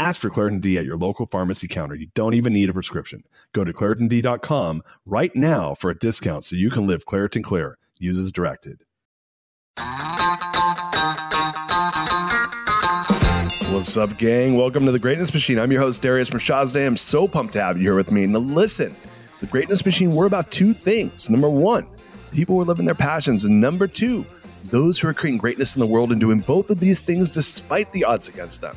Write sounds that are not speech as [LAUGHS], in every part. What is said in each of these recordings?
Ask for Claritin D at your local pharmacy counter. You don't even need a prescription. Go to ClaritinD.com right now for a discount so you can live Claritin Clear. Use as directed. What's up, gang? Welcome to the Greatness Machine. I'm your host, Darius Mirshahzadeh. I'm so pumped to have you here with me. Now, listen, the Greatness Machine, we're about two things. Number one, people who are living their passions. And number two, those who are creating greatness in the world and doing both of these things despite the odds against them.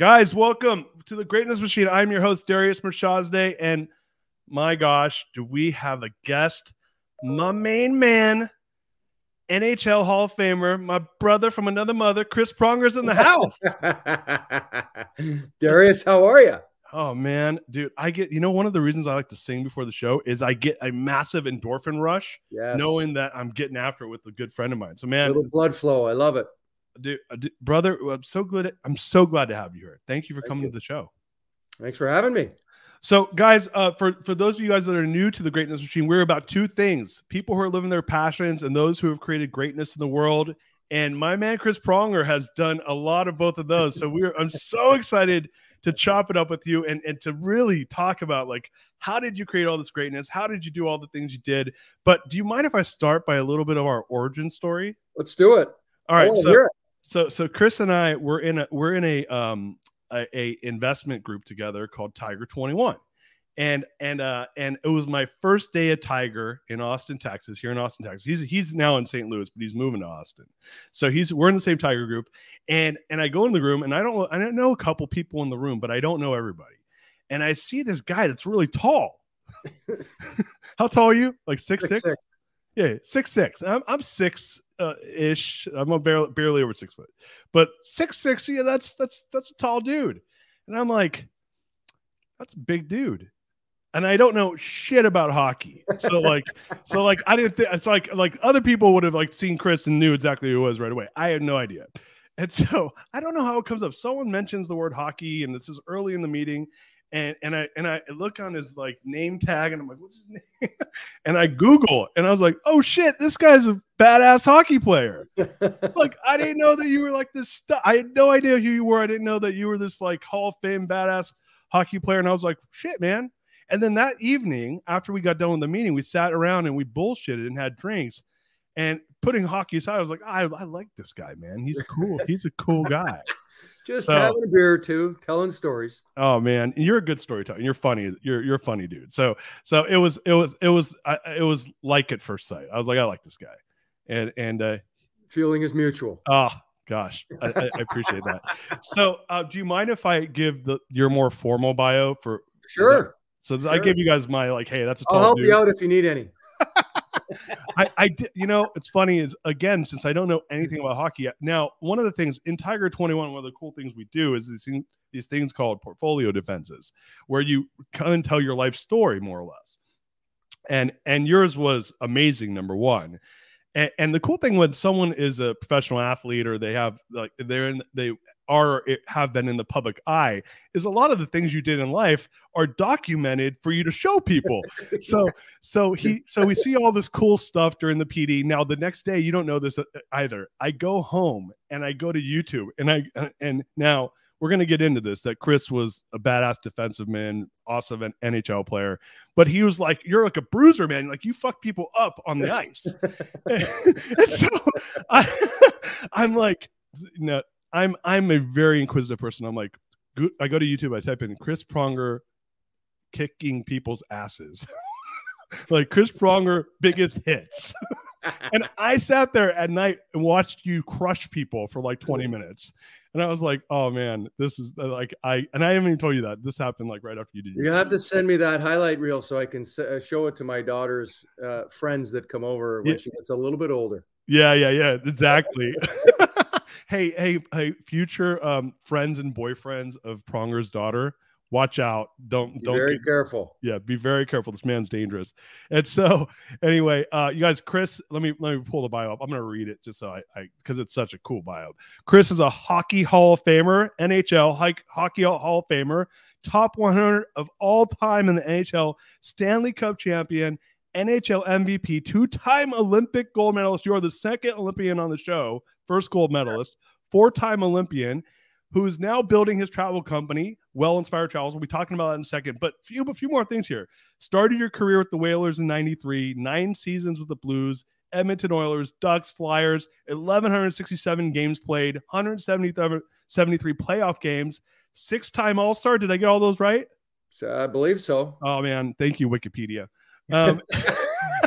Guys, welcome to the Greatness Machine. I'm your host, Darius Mirshahzadeh, and my gosh, do we have a guest? My main man, NHL Hall of Famer, my brother from another mother, Chris Pronger's in the house. [LAUGHS] Darius, how are you? Oh man, dude, I get you know one of the reasons I like to sing before the show is I get a massive endorphin rush Yes. knowing that I'm getting after it with a good friend of mine. So man, little blood flow. I love it. Dude, uh, dude, brother, I'm so glad I'm so glad to have you here. Thank you for Thank coming you. to the show. Thanks for having me. So, guys, uh, for for those of you guys that are new to the Greatness Machine, we're about two things: people who are living their passions and those who have created greatness in the world. And my man Chris Pronger has done a lot of both of those. So we're I'm so [LAUGHS] excited to chop it up with you and and to really talk about like how did you create all this greatness? How did you do all the things you did? But do you mind if I start by a little bit of our origin story? Let's do it. All I so. So so Chris and I we're in a we're in a um a, a investment group together called Tiger 21. And and uh and it was my first day at Tiger in Austin, Texas, here in Austin, Texas. He's he's now in St. Louis, but he's moving to Austin. So he's we're in the same Tiger group. And and I go in the room and I don't I don't know a couple people in the room, but I don't know everybody. And I see this guy that's really tall. [LAUGHS] How tall are you? Like six six? Six, six. Yeah, six six. I'm I'm six uh, ish. I'm a barely barely over six foot, but six six. Yeah, that's that's that's a tall dude. And I'm like, that's a big dude. And I don't know shit about hockey. So like, [LAUGHS] so like I didn't think it's like like other people would have like seen Chris and knew exactly who it was right away. I had no idea. And so I don't know how it comes up. Someone mentions the word hockey, and this is early in the meeting. And and I and I look on his like name tag, and I'm like, what's his name? [LAUGHS] and I Google, and I was like, oh shit, this guy's a badass hockey player. [LAUGHS] like I didn't know that you were like this stuff. I had no idea who you were. I didn't know that you were this like Hall of Fame badass hockey player. And I was like, shit, man. And then that evening, after we got done with the meeting, we sat around and we bullshitted and had drinks. And putting hockey aside, I was like, I, I like this guy, man. He's cool. He's a cool guy. [LAUGHS] Just So- having a beer or two, telling stories. Oh man, you're a good storyteller. You're funny. You're you're a funny dude. So so it was it was it was I, it was like at first sight. I was like, I like this guy, and and uh, Feeling is mutual. oh gosh, I, I I appreciate that. So uh, do you mind if I give the your more formal bio for Sure. so that I Sure. give you guys my like, hey, that's a I'll help dude. you out if you need any. [LAUGHS] I, I did, you know, it's funny is again, since I don't know anything about hockey now, one of the things in Tiger 21, one of the cool things we do is these, these things called portfolio defenses, where you come and tell your life story more or less. And and yours was amazing, number one. And, and the cool thing when someone is a professional athlete or they have like they're in they are have been in the public eye is a lot of the things you did in life are documented for you to show people so so he so we see all this cool stuff during the PD. Now the next day you don't know this uh, either. I go home and I go to YouTube and I and now we're going to get into this that Chris was a badass defensive man, awesome an NHL player, but he was like, you're like a bruiser, man. Like you fuck people up on the ice. [LAUGHS] [LAUGHS] and so I, [LAUGHS] I'm like, know, I'm I'm a very inquisitive person. I'm like, go- I go to YouTube, I type in Chris Pronger kicking people's asses. like Chris Pronger biggest hits. and I sat there at night and watched you crush people for like 20 minutes. And I was like, oh man, this is uh, like I and I haven't even told you that this happened like right after you did. You're have to send me that highlight reel so I can s- uh, show it to my daughter's uh, friends that come over when Yeah. she gets a little bit older. Yeah, yeah, yeah, exactly. [LAUGHS] hey, hey, hey, future um friends and boyfriends of Pronger's daughter, watch out. Don't Be don't very get- careful. yeah be very careful. This man's dangerous. And so [LAUGHS] anyway uh you guys chris let me let me pull the bio up. I'm gonna read it just so i i because it's such a cool bio. Chris is a hockey hall of famer nhl hike- hockey hall of famer top 100 of all time in the nhl stanley cup champion nhl mvp two-time olympic gold medalist. You are the second olympian on the show first gold medalist four-time olympian who is now building his travel company, Well Inspired Travels. We'll be talking about that in a second. But few, a few more things here. Started your career with the Whalers in '93, nine seasons with the Blues, Edmonton Oilers, Ducks, Flyers, 1,167 games played, 173 playoff games, six-time All-Star. Did I get all those right? I believe so. Oh man, thank you, Wikipedia. [LAUGHS] Um,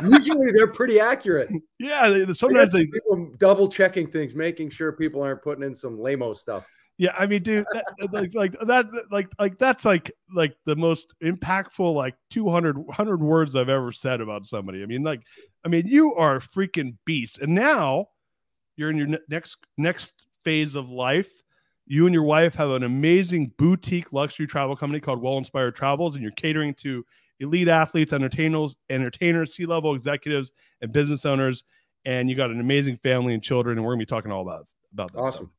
Usually they're pretty accurate. [LAUGHS] yeah, they, sometimes they people double checking things, making sure people aren't putting in some lameo stuff. Yeah, I mean, dude, that, like, like that, like, like that's like, like the most impactful, like 200, 100 words I've ever said about somebody. I mean, like, I mean, you are a freaking beast, and now you're in your ne- next next phase of life. You and your wife have an amazing boutique luxury travel company called Well Inspired Travels, and you're catering to elite athletes, entertainers, entertainers, C-level executives, and business owners. And you got an amazing family and children, and we're gonna be talking all about about that. Awesome.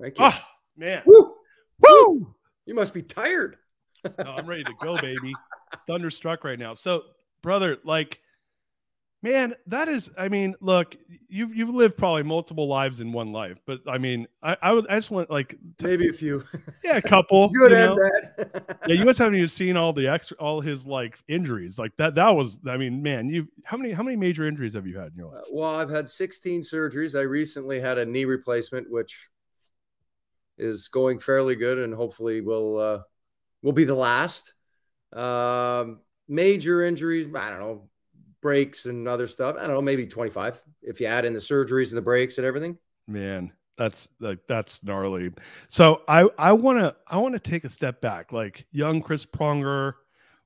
Thank you. Oh man. Woo! Woo! You must be tired. No, I'm ready to go, baby. Thunderstruck right now. So, brother, like, man, that is. I mean, look, you've you've lived probably multiple lives in one life, but I mean, I I would I just want like to- Maybe a few. yeah, a couple. [LAUGHS] Good you and bad. Yeah, you guys haven't even seen all the extra, all his like injuries. Like that. That was. I mean, man, you how many how many major injuries have you had in your Uh, life? well, I've had 16 surgeries. I recently had a knee replacement, which is going fairly good, and hopefully will uh, will be the last. Um, major injuries, I don't know, breaks and other stuff. I don't know, maybe 25 if you add in the surgeries and the breaks and everything. Man, that's like that's gnarly. So I I want to I want to take a step back. Like young Chris Pronger,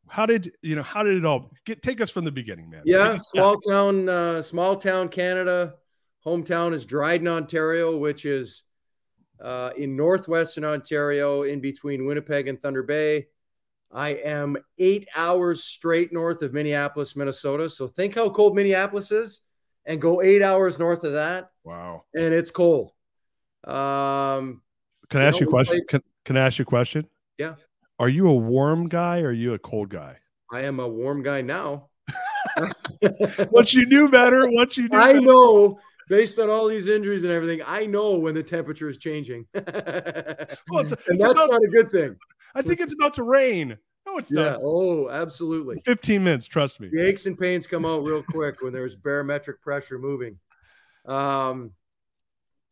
how did you know how did it all get? Take us from the beginning, man. Yeah, small town, uh, small town Canada. Hometown is Dryden, Ontario, which is uh, in northwestern Ontario, in between Winnipeg and Thunder Bay. I am eight hours straight north of Minneapolis, Minnesota. So think how cold Minneapolis is, and go eight hours north of that, Wow. and it's cold. Um, Can I ask you a question? like- Can, can I ask you a question? Yeah. Are you a warm guy or are you a cold guy? I am a warm guy now. [LAUGHS] Once you knew better, once you knew I better. know based on all these injuries and everything, I know when the temperature is changing. [LAUGHS] Well, it's- and it's that's about- not a good thing. I think it's about to rain. No, it's Yeah. not. Oh, absolutely. 15 minutes, trust me. The aches and pains come out real quick when there's barometric pressure moving. Um,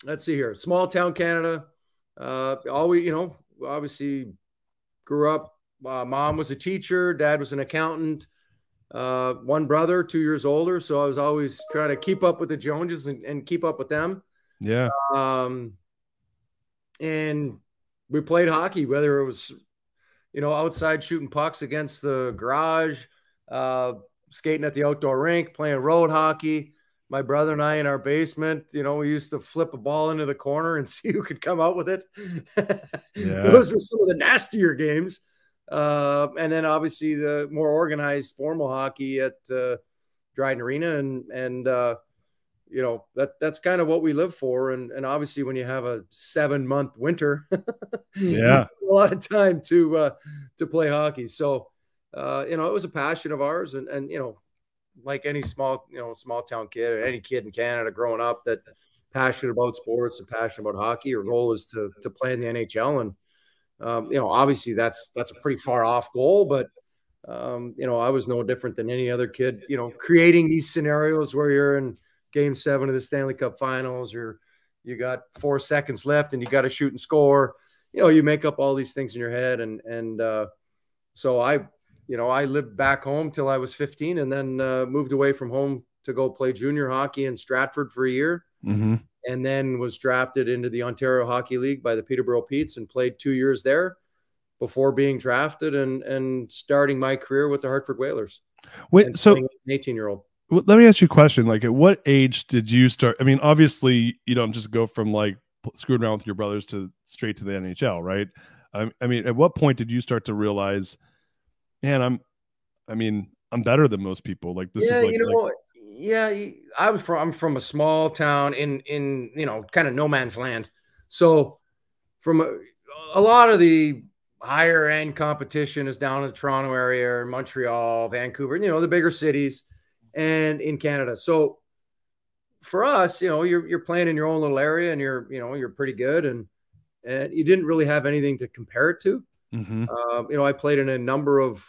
let's see here. Small town Canada. Uh, always, you know, obviously grew up. Uh, mom was a teacher. Dad was an accountant. Uh, one brother, two years older. So I was always trying to keep up with the Joneses and, and keep up with them. Yeah. Um, and we played hockey, whether it was, you know, outside shooting pucks against the garage, uh, skating at the outdoor rink, playing road hockey. My brother and I in our basement, you know, we used to flip a ball into the corner and [LAUGHS] see who could come out with it. [LAUGHS] Yeah. Those were some of the nastier games. Uh, and then obviously the more organized formal hockey at uh, Dryden Arena and and uh, you know that that's kind of what we live for. And and obviously when you have a seven month winter [LAUGHS] Yeah. a lot of time to uh to play hockey. So uh you know it was a passion of ours. And and you know like any small you know small town kid or any kid in canada growing up that passionate about sports and passionate about hockey your goal is to to play in the nhl and um, you know, obviously that's that's a pretty far off goal, but um, you know, I was no different than any other kid. You know, creating these scenarios where you're in Game Seven of the Stanley Cup Finals, or you got four seconds left and you got to shoot and score. You know, you make up all these things in your head, and and uh, so I, you know, I lived back home till I was 15, and then uh, moved away from home to go play junior hockey in Stratford for a year. Mm-hmm. And then was drafted into the Ontario Hockey League by the Peterborough Petes and played two years there before being drafted and and starting my career with the Hartford Whalers. Wait, so an 18 year old. Let me ask you a question. Like, at what age did you start? I mean, obviously, you don't just go from like screwing around with your brothers to straight to the NHL, right? I, I mean, at what point did you start to realize, man, I'm, I mean, I'm better than most people. Like this yeah, is like, you know, like, yeah, I was from I'm from a small town in in you know kind of no man's land. So from a, a lot of the higher end competition is down in the Toronto area, or Montreal, Vancouver, you know, the bigger cities and in Canada. So for us, you know, you're you're playing in your own little area and you're, you know, you're pretty good and and you didn't really have anything to compare it to. mm-hmm. Um, you know, I played in a number of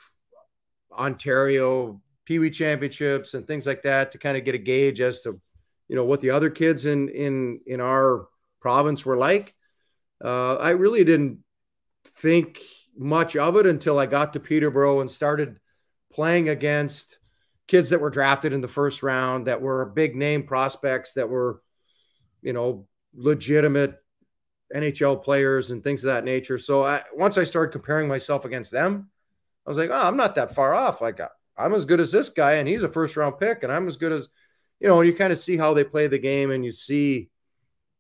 Ontario Pee Wee championships and things like that to kind of get a gauge as to, you know, what the other kids in in in our province were like. Uh, I really didn't think much of it until I got to Peterborough and started playing against kids that were drafted in the first round that were big name prospects that were, you know, legitimate NHL players and things of that nature. So I, once I started comparing myself against them, I was like, oh, I'm not that far off. Like I'm as good as this guy, and he's a first round pick, and I'm as good as, you know. You kind of see how they play the game, and you see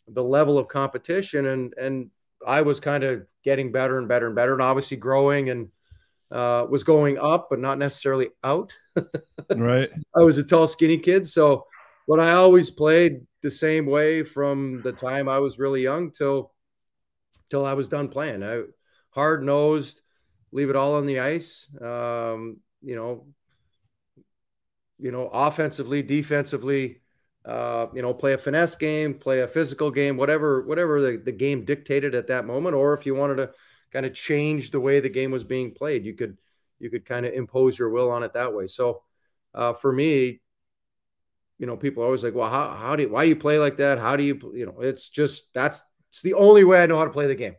the level of competition, and and I was kind of getting better and better and better, and obviously growing and uh, was going up, but not necessarily out. [LAUGHS] right. I was a tall, skinny kid, so but I always played the same way from the time I was really young till till I was done playing. I hard nosed, leave it all on the ice. Um, you know, you know, offensively, defensively, uh, you know, play a finesse game, play a physical game, whatever, whatever the, the game dictated at that moment, or if you wanted to kind of change the way the game was being played, you could you could kind of impose your will on it that way. So uh, for me, you know, people are always like, well, how, how do you, why do you play like that? How do you, you know, it's just, that's, it's the only way I know how to play the game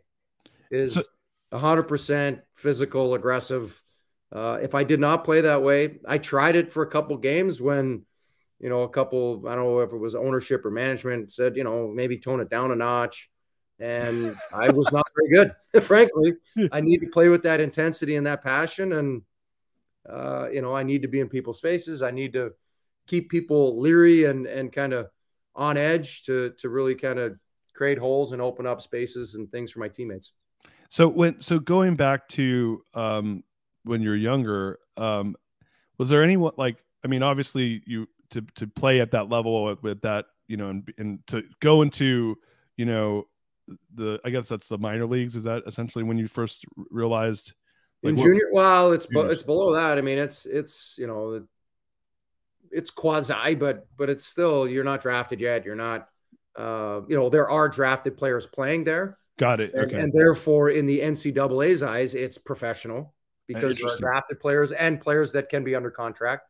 is a hundred percent physical, aggressive. Uh, if I did not play that way, I tried it for a couple games when, you know, a couple, I don't know if it was ownership or management said, you know, maybe tone it down a notch. And [LAUGHS] I was not very good, [LAUGHS] frankly. I need to play with that intensity and that passion. And, uh, you know, I need to be in people's faces. I need to keep people leery and, and kind of on edge to, to really kind of create holes and open up spaces and things for my teammates. So when, so going back to, um, when you're younger, um, was there anyone like, I mean, obviously you, to, to play at that level with, with that, you know, and, and to go into, you know, the I guess that's the minor leagues. Is that essentially when you first realized? Like, in junior, what, well, it's it's below that. I mean, it's it's you know, it's quasi, but but it's still you're not drafted yet. You're not, uh, you know, there are drafted players playing there. Got it. And, okay. And therefore, in the NCAA's eyes, it's professional because there are drafted players and players that can be under contract.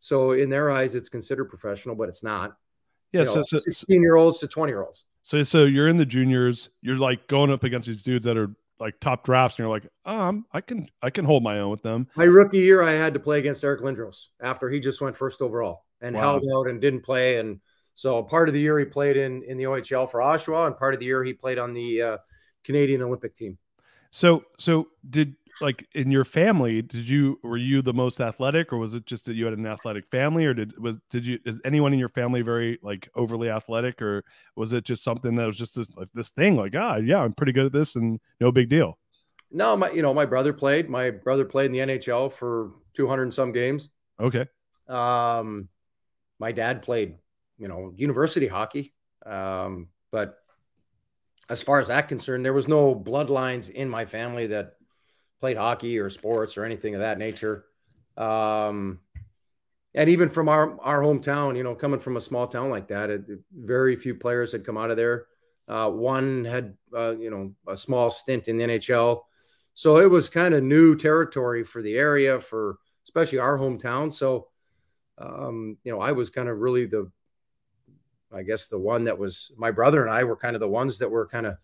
So in their eyes, it's considered professional, but it's not. Yeah. You so, so 16 year olds to 20 year olds. So so you're in the juniors, you're like going up against these dudes that are like top drafts, and you're like, um, I can I can hold my own with them. My rookie year, I had to play against Eric Lindros after he just went first overall and Wow. held out and didn't play. And so part of the year he played in in the OHL for Oshawa, and part of the year he played on the uh, Canadian Olympic team. So so did like in your family, did you were you the most athletic, or was it just that you had an athletic family, or did was did you is anyone in your family very like overly athletic, or was it just something that was just this like this thing like ah yeah I'm pretty good at this and no big deal. No, my you know my brother played. My brother played in the NHL for 200 and some games. Okay. Um, my dad played, you know, university hockey. Um, but as far as that concerned, there was no bloodlines in my family that played hockey or sports or anything of that nature. Um, and even from our our hometown, you know, coming from a small town like that, it, very few players had come out of there. Uh, one had, uh, you know, a small stint in the NHL. So it was kind of new territory for the area, for especially our hometown. So, um, you know, I was kind of really the, I guess the one that was my brother and I were kind of the ones that were kind of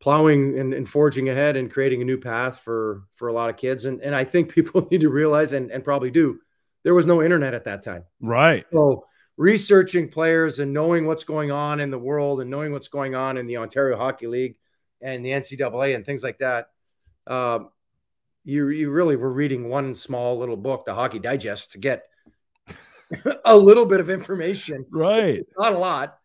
plowing and, and, forging ahead and creating a new path for for a lot of kids. And and I think [LAUGHS] people need to realize and, and probably do there was no internet at that time. Right. So researching players and knowing what's going on in the world and knowing what's going on in the Ontario Hockey League and the NCAA and things like that. Uh, you you really were reading one small little book, the Hockey Digest, to get [LAUGHS] a little bit of information. Right. Not a lot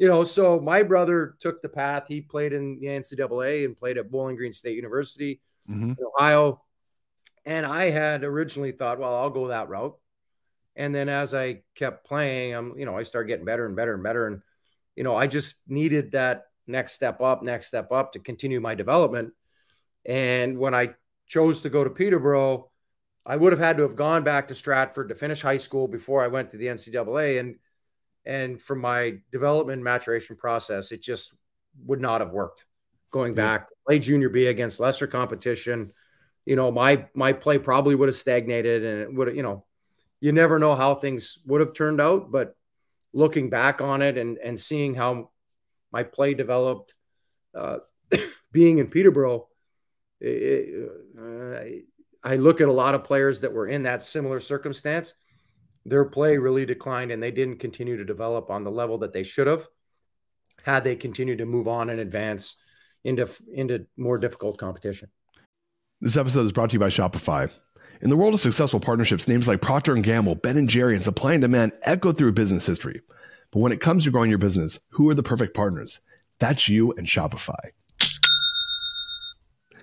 you know, so my brother took the path. He played in the NCAA and played at Bowling Green State University mm-hmm. in Ohio. And I had originally thought, well, I'll go that route. And then as I kept playing, I'm, you know, I started getting better and better and better. And, you know, I just needed that next step up, next step up to continue my development. And when I chose to go to Peterborough, I would have had to have gone back to Stratford to finish high school before I went to the NCAA. And and from my development maturation process, it just would not have worked. Going back to play junior B against lesser competition, you know, my my play probably would have stagnated, and it would, you know, you never know how things would have turned out. But looking back on it and and seeing how my play developed, uh, [COUGHS] being in Peterborough, it, uh, I look at a lot of players that were in that similar circumstance their play really declined and they didn't continue to develop on the level that they should have had they continued to move on and advance into into more difficult competition. This episode is brought to you by Shopify. In the world of successful partnerships, names like Procter & Gamble, Ben & Jerry, and Supply and Demand echo through business history. But when it comes to growing your business, who are the perfect partners? That's you and Shopify.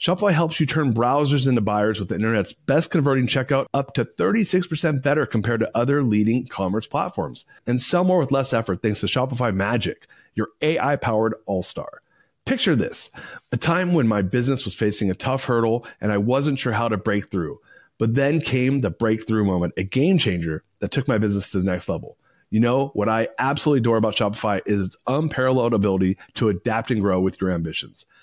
Shopify helps you turn browsers into buyers with the internet's best converting checkout up to 36% better compared to other leading commerce platforms. And sell more with less effort thanks to Shopify Magic, your AI powered all star. Picture this a time when my business was facing a tough hurdle and I wasn't sure how to break through. But then came the breakthrough moment, a game changer that took my business to the next level. You know, what I absolutely adore about Shopify is its unparalleled ability to adapt and grow with your ambitions.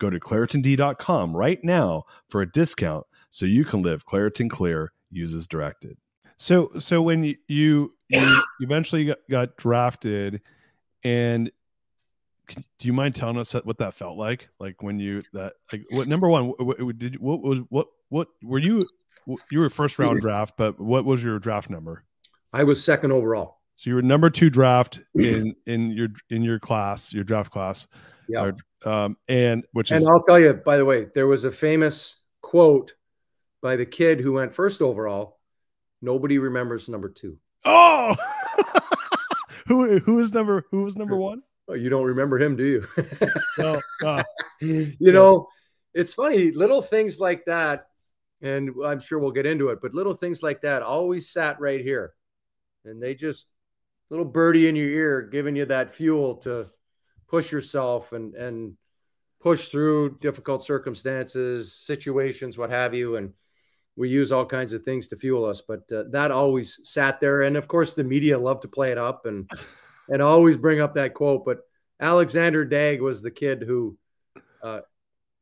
Go to ClaritinD.com right now for a discount so you can live Claritin Clear, uses directed. So, so when you you, you [COUGHS] eventually got, got drafted, and can, do you mind telling us what that felt like? Like when you that like what number one? What, what did what was what what were you? You were first round draft, but what was your draft number? I was second overall. So you were number two draft in in your in your class, your draft class. Yeah. Um, and which and is I'll tell you, by the way, there was a famous quote by the kid who went first overall. Nobody remembers number two. oh, [LAUGHS] who who is number who was number one? Oh, you don't remember him, do you? [LAUGHS] No, uh, you know, it's funny, little things like that, and I'm sure we'll get into it, but little things like that always sat right here. And they just little birdie in your ear giving you that fuel to push yourself and and push through difficult circumstances, situations, what have you. And we use all kinds of things to fuel us, but uh, that always sat there. And of course, the media love to play it up and [LAUGHS] and always bring up that quote. But Alexander Daigle was the kid who uh,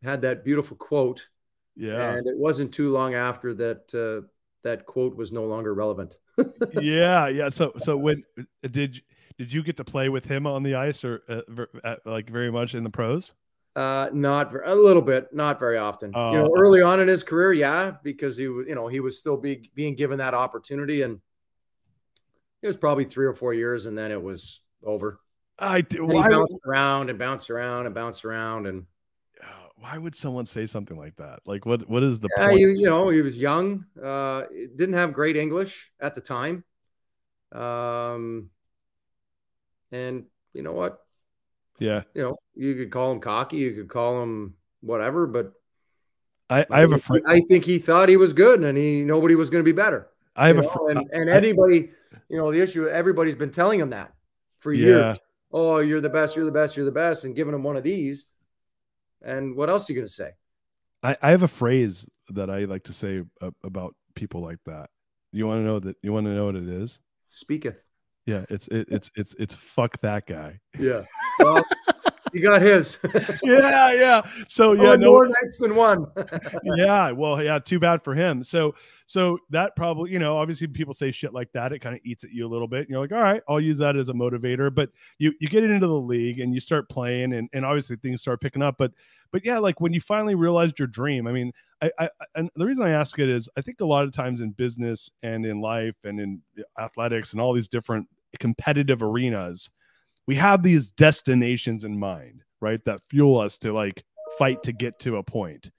had that beautiful quote, yeah, and it wasn't too long after that uh, that quote was no longer relevant. [LAUGHS] yeah, yeah. So so when did did you get to play with him on the ice or uh, ver- uh, like very much in the pros? Uh, not ver- a little bit, not very often. you know, Oh. early on in his career, yeah, because he was, you know, he was still be, being given that opportunity, and it was probably three or four years, and then it was over. I do. And Why, he would- bounced around and bounced around and bounced around, and why would someone say something like that? Like, what what is the yeah, point? he you know, he was young, uh, didn't have great English at the time, um, and you know what, yeah, you know, you could call him cocky, you could call him whatever, but I, I have a friend. I think he thought he was good, and he nobody was going to be better. I have a friend. and, and anybody, you know, the issue everybody's been telling him that for Yeah. years. Oh, you're the best, you're the best, you're the best, and giving him one of these. And what else are you going to say? I, I have a phrase that I like to say about people like that. You want to know that? You want to know what it is? Speaketh. Yeah, it's it, it's it's it's fuck that guy. Yeah. [LAUGHS] Well, he got his. [LAUGHS] yeah, yeah. So yeah, yeah, no, more nights than one. [LAUGHS] yeah. Well, yeah. Too bad for him. So so that probably you know obviously people say shit like that. It kind of eats at you a little bit. And you're like, all right, I'll use that as a motivator. But you you get into the league and you start playing and and obviously things start picking up. But but yeah, like when you finally realized your dream. I mean, I, I and the reason I ask it is I think a lot of times in business and in life and in athletics and all these different competitive arenas, we have these destinations in mind, right? That fuel us to like fight to get to a point.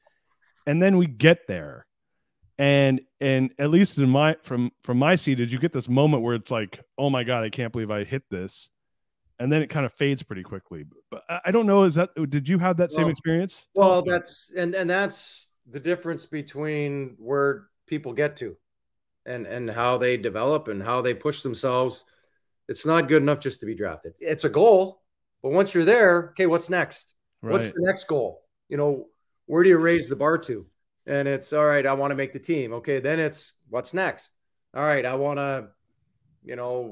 And then we get there. And and at least in my from from my seat, did you get this moment where it's like, oh my God, I can't believe I hit this. And then it kind of fades pretty quickly. But I- don't know. Is that did you have that same Well- experience? Well, that's and and that's the difference between where people get to and and how they develop and how they push themselves. It's not good enough just to be drafted. It's a goal, but once you're there, okay, what's next? What's the next goal? You know, where do you raise the bar to? And it's all right, I want to make the team. Okay, then it's what's next? All right, I want to, you know,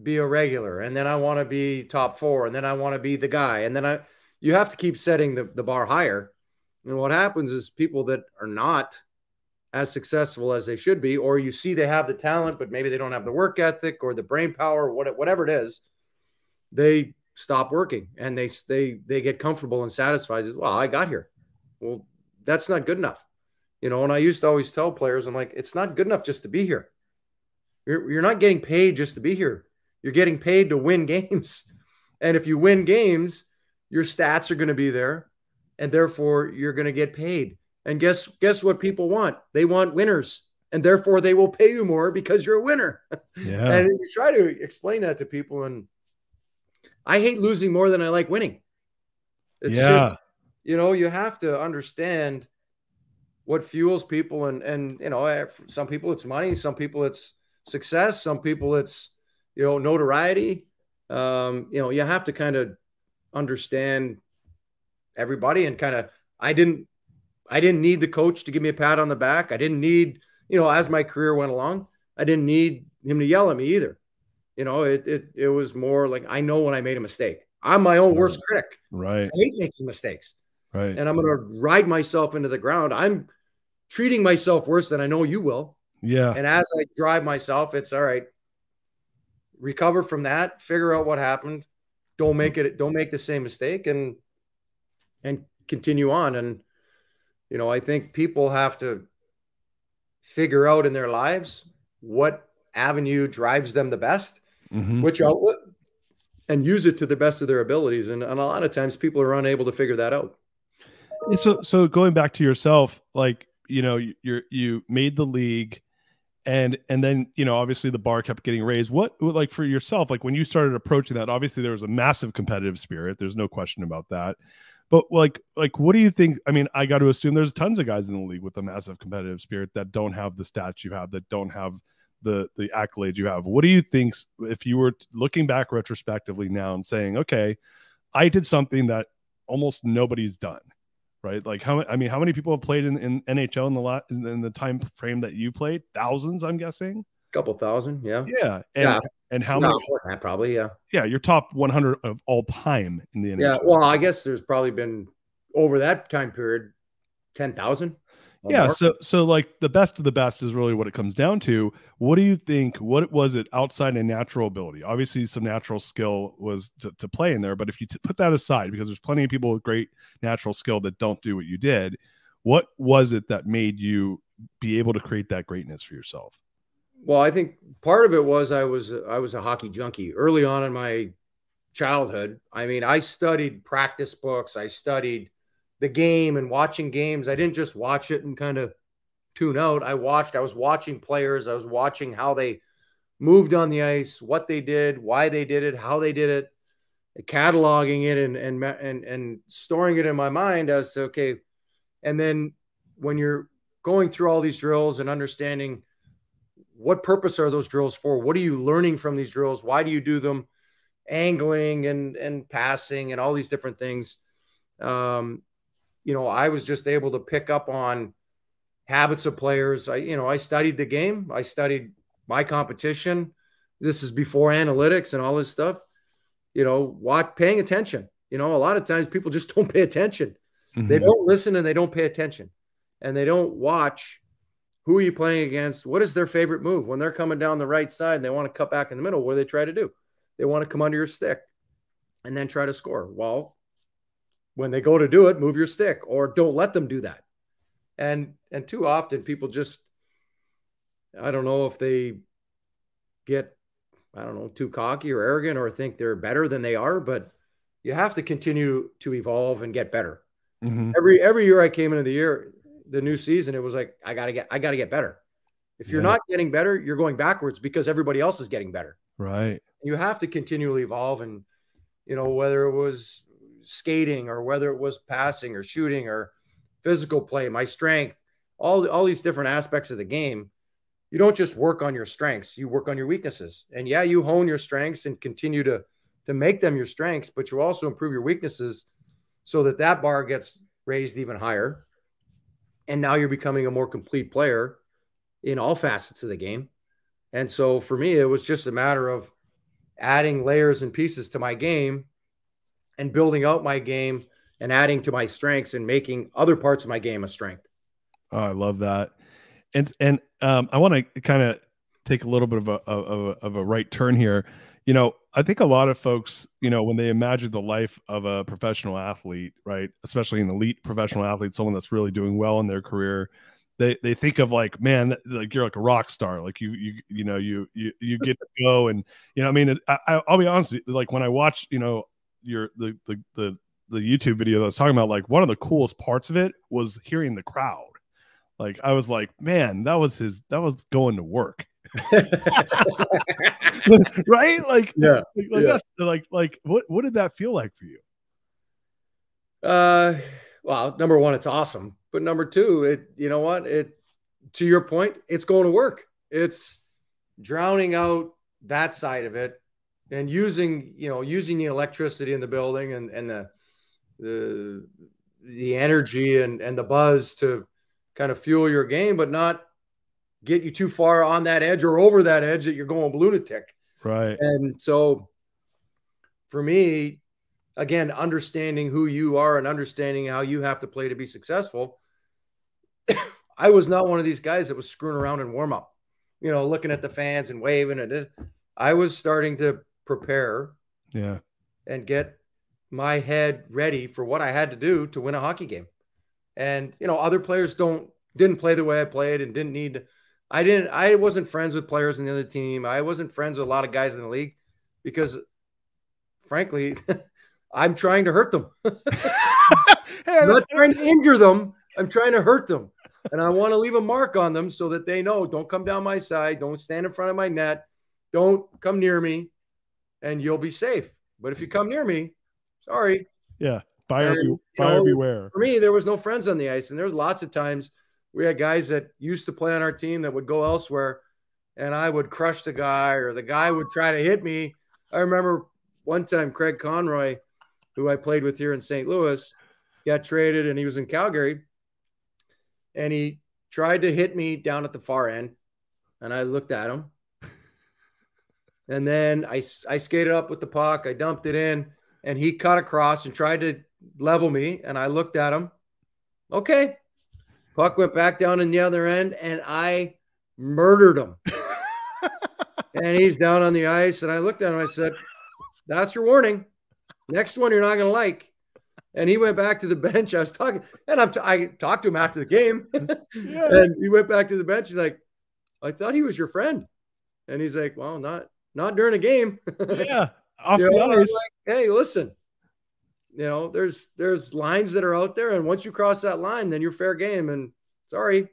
be a regular, and then I want to be top four, and then I want to be the guy, and then I you have to keep setting the, the bar higher. And what happens is people that are not as successful as they should be, or you see they have the talent, but maybe they don't have the work ethic or the brain power, whatever it is, they stop working and they they they get comfortable and satisfied. As, Well, I got here. Well, that's not good enough, you know. And I used to always tell players, I'm like, it's not good enough just to be here. You're you're not getting paid just to be here. You're getting paid to win [LAUGHS] games, and if you win games, your stats are going to be there, and therefore you're going to get paid. And guess guess what people want? They want winners, and therefore they will pay you more because you're a winner. [LAUGHS] yeah. And you try to explain that to people, and I hate losing more than I like winning. It's Yeah. just, you know, you have to understand what fuels people, and and you know, eh, some people it's money, some people it's success, some people it's you know notoriety. Um, you know, you have to kind of understand everybody, and kind of. I didn't, I didn't need the coach to give me a pat on the back. I didn't need, you know, as my career went along, I didn't need him to yell at me either. You know, it it it was more like I know when I made a mistake. I'm my own worst critic. right. I hate making mistakes, Right. and I'm going to ride myself into the ground. I'm treating myself worse than I know you will. yeah. And as I drive myself, it's all right. Recover from that, figure out what happened, don't make it don't make the same mistake and and continue on and you know i think people have to figure out in their lives what avenue drives them the best mm-hmm. which outlet and use it to the best of their abilities. And, and a lot of times people are unable to figure that out. So so going back to yourself like you know you're you made the league and and then you know obviously the bar kept getting raised. What like for yourself like when you started approaching that obviously there was a massive competitive spirit. There's no question about that but like like what do you think i mean i got to assume there's tons of guys in the league with a massive competitive spirit that don't have the stats you have that don't have the the accolades you have what do you think if you were looking back retrospectively now and saying okay i did something that almost nobody's done right? Like how I mean, how many people have played in, in NHL in the lot in the time frame that you played? Thousands, I'm guessing. A couple thousand, yeah. Yeah, and yeah. and how many? Probably, yeah. Yeah, you're top 100 of all time in the NHL. Yeah, well, I guess there's probably been over that time period, ten thousand yeah so so like the best of the best is really what it comes down to what do you think what was it outside of natural ability obviously some natural skill was to, to play in there but if you t- put that aside because there's plenty of people with great natural skill that don't do what you did what was it that made you be able to create that greatness for yourself well i think part of it was i was i was a hockey junkie early on in my childhood i mean i studied practice books i studied the game and watching games. I didn't just watch it and kind of tune out. I watched, I was watching players, I was watching how they moved on the ice, what they did, why they did it, how they did it, cataloging it and and and and storing it in my mind as to okay. And then when you're going through all these drills and understanding what purpose are those drills for? What are you learning from these drills? Why do you do them? Angling and and passing and all these different things. Um, you know, I was just able to pick up on habits of players. I, you know, I studied the game, I studied my competition. This is before analytics and all this stuff. You know, what paying attention. You know, a lot of times people just [LAUGHS] don't pay attention. Mm-hmm. They don't listen and they don't pay attention. And they don't watch who are you playing against? What is their favorite move? When they're coming down the right side and they want to cut back in the middle, what do they try to do? They want to come under your stick and then try to score. Well, when they go to do it, move your stick or don't let them do that. And and too often people just I don't know if they get I don't know too cocky or arrogant or think they're better than they are, but you have to continue to evolve and get better. Mm-hmm. Every every year I came into the year, the new season, it was like I gotta get I gotta get better. If you're yeah. not getting better, you're going backwards because everybody else is getting better. Right. You have to continually evolve and you know whether it was skating or whether it was passing or shooting or physical play, my strength, all, all these different aspects of the game. You don't just work on your strengths, you work on your weaknesses. And yeah, you hone your strengths and continue to, to make them your strengths, but you also improve your weaknesses so that that bar gets raised even higher. And now you're becoming a more complete player in all facets of the game. And so for me, it was just a matter of adding layers and pieces to my game and building out my game and adding to my strengths and making other parts of my game a strength. Oh, I love that. And and um, I want to kind of take a little bit of a, of a of a right turn here. You know, I think a lot of folks, you know, when they imagine the life of a professional athlete, right, especially an elite professional athlete, someone that's really doing well in their career, they they think of like man like you're like a rock star like you you you know you you you [LAUGHS] get to go and you know i mean I, i'll be honest like when i watch you know your the the the the YouTube video that I was talking about, like one of the coolest parts of it was hearing the crowd. Like I was like, man, that was his that was going to work. [LAUGHS] right? Like yeah, like, like, yeah. like like what what did that feel like for you? Uh well, number one, it's awesome. But number two, it you know what? It to your point, it's going to work. It's drowning out that side of it and using you know using the electricity in the building and and the the the energy and and the buzz to kind of fuel your game but not get you too far on that edge or over that edge that you're going lunatic right and so for me again understanding who you are and understanding how you have to play to be successful [COUGHS] i was not one of these guys that was screwing around in warm up you know looking at the fans and waving and i was starting to prepare yeah and get my head ready for what I had to do to win a hockey game. And you know, other players don't didn't play the way I played and didn't need. I didn't. I wasn't friends with players in the other team. I wasn't friends with a lot of guys in the league because, frankly, [LAUGHS] I'm trying to hurt them. [LAUGHS] I'm not trying to injure them. I'm trying to hurt them. And I want to leave a mark on them so that they know don't come down my side, don't stand in front of my net, don't come near me, and you'll be safe. But if you come near me, sorry. Yeah. Buyer, and, buyer know, beware. For me, there was no friends on the ice. And there's lots of times we had guys that used to play on our team that would go elsewhere and I would crush the guy or the guy would try to hit me. I remember one time Craig Conroy, who I played with here in St. Louis, got traded and he was in Calgary and he tried to hit me down at the far end. And I looked at him. [LAUGHS] And then I, I skated up with the puck. I dumped it in and he cut across and tried to level me. And I looked at him. Okay. Puck went back down in the other end and I murdered him. [LAUGHS] and he's down on the ice. And I looked at him. I said, That's your warning. Next one you're not going to like. And he went back to the bench. I was talking, and I'm t- i talked to him after the game. [LAUGHS] yeah. And he went back to the bench. He's like, I thought he was your friend. And he's like, Well, not not during a game. [LAUGHS] yeah. Off you know, like, hey, listen, you know, there's there's lines that are out there, and once you cross that line, then you're fair game. And sorry.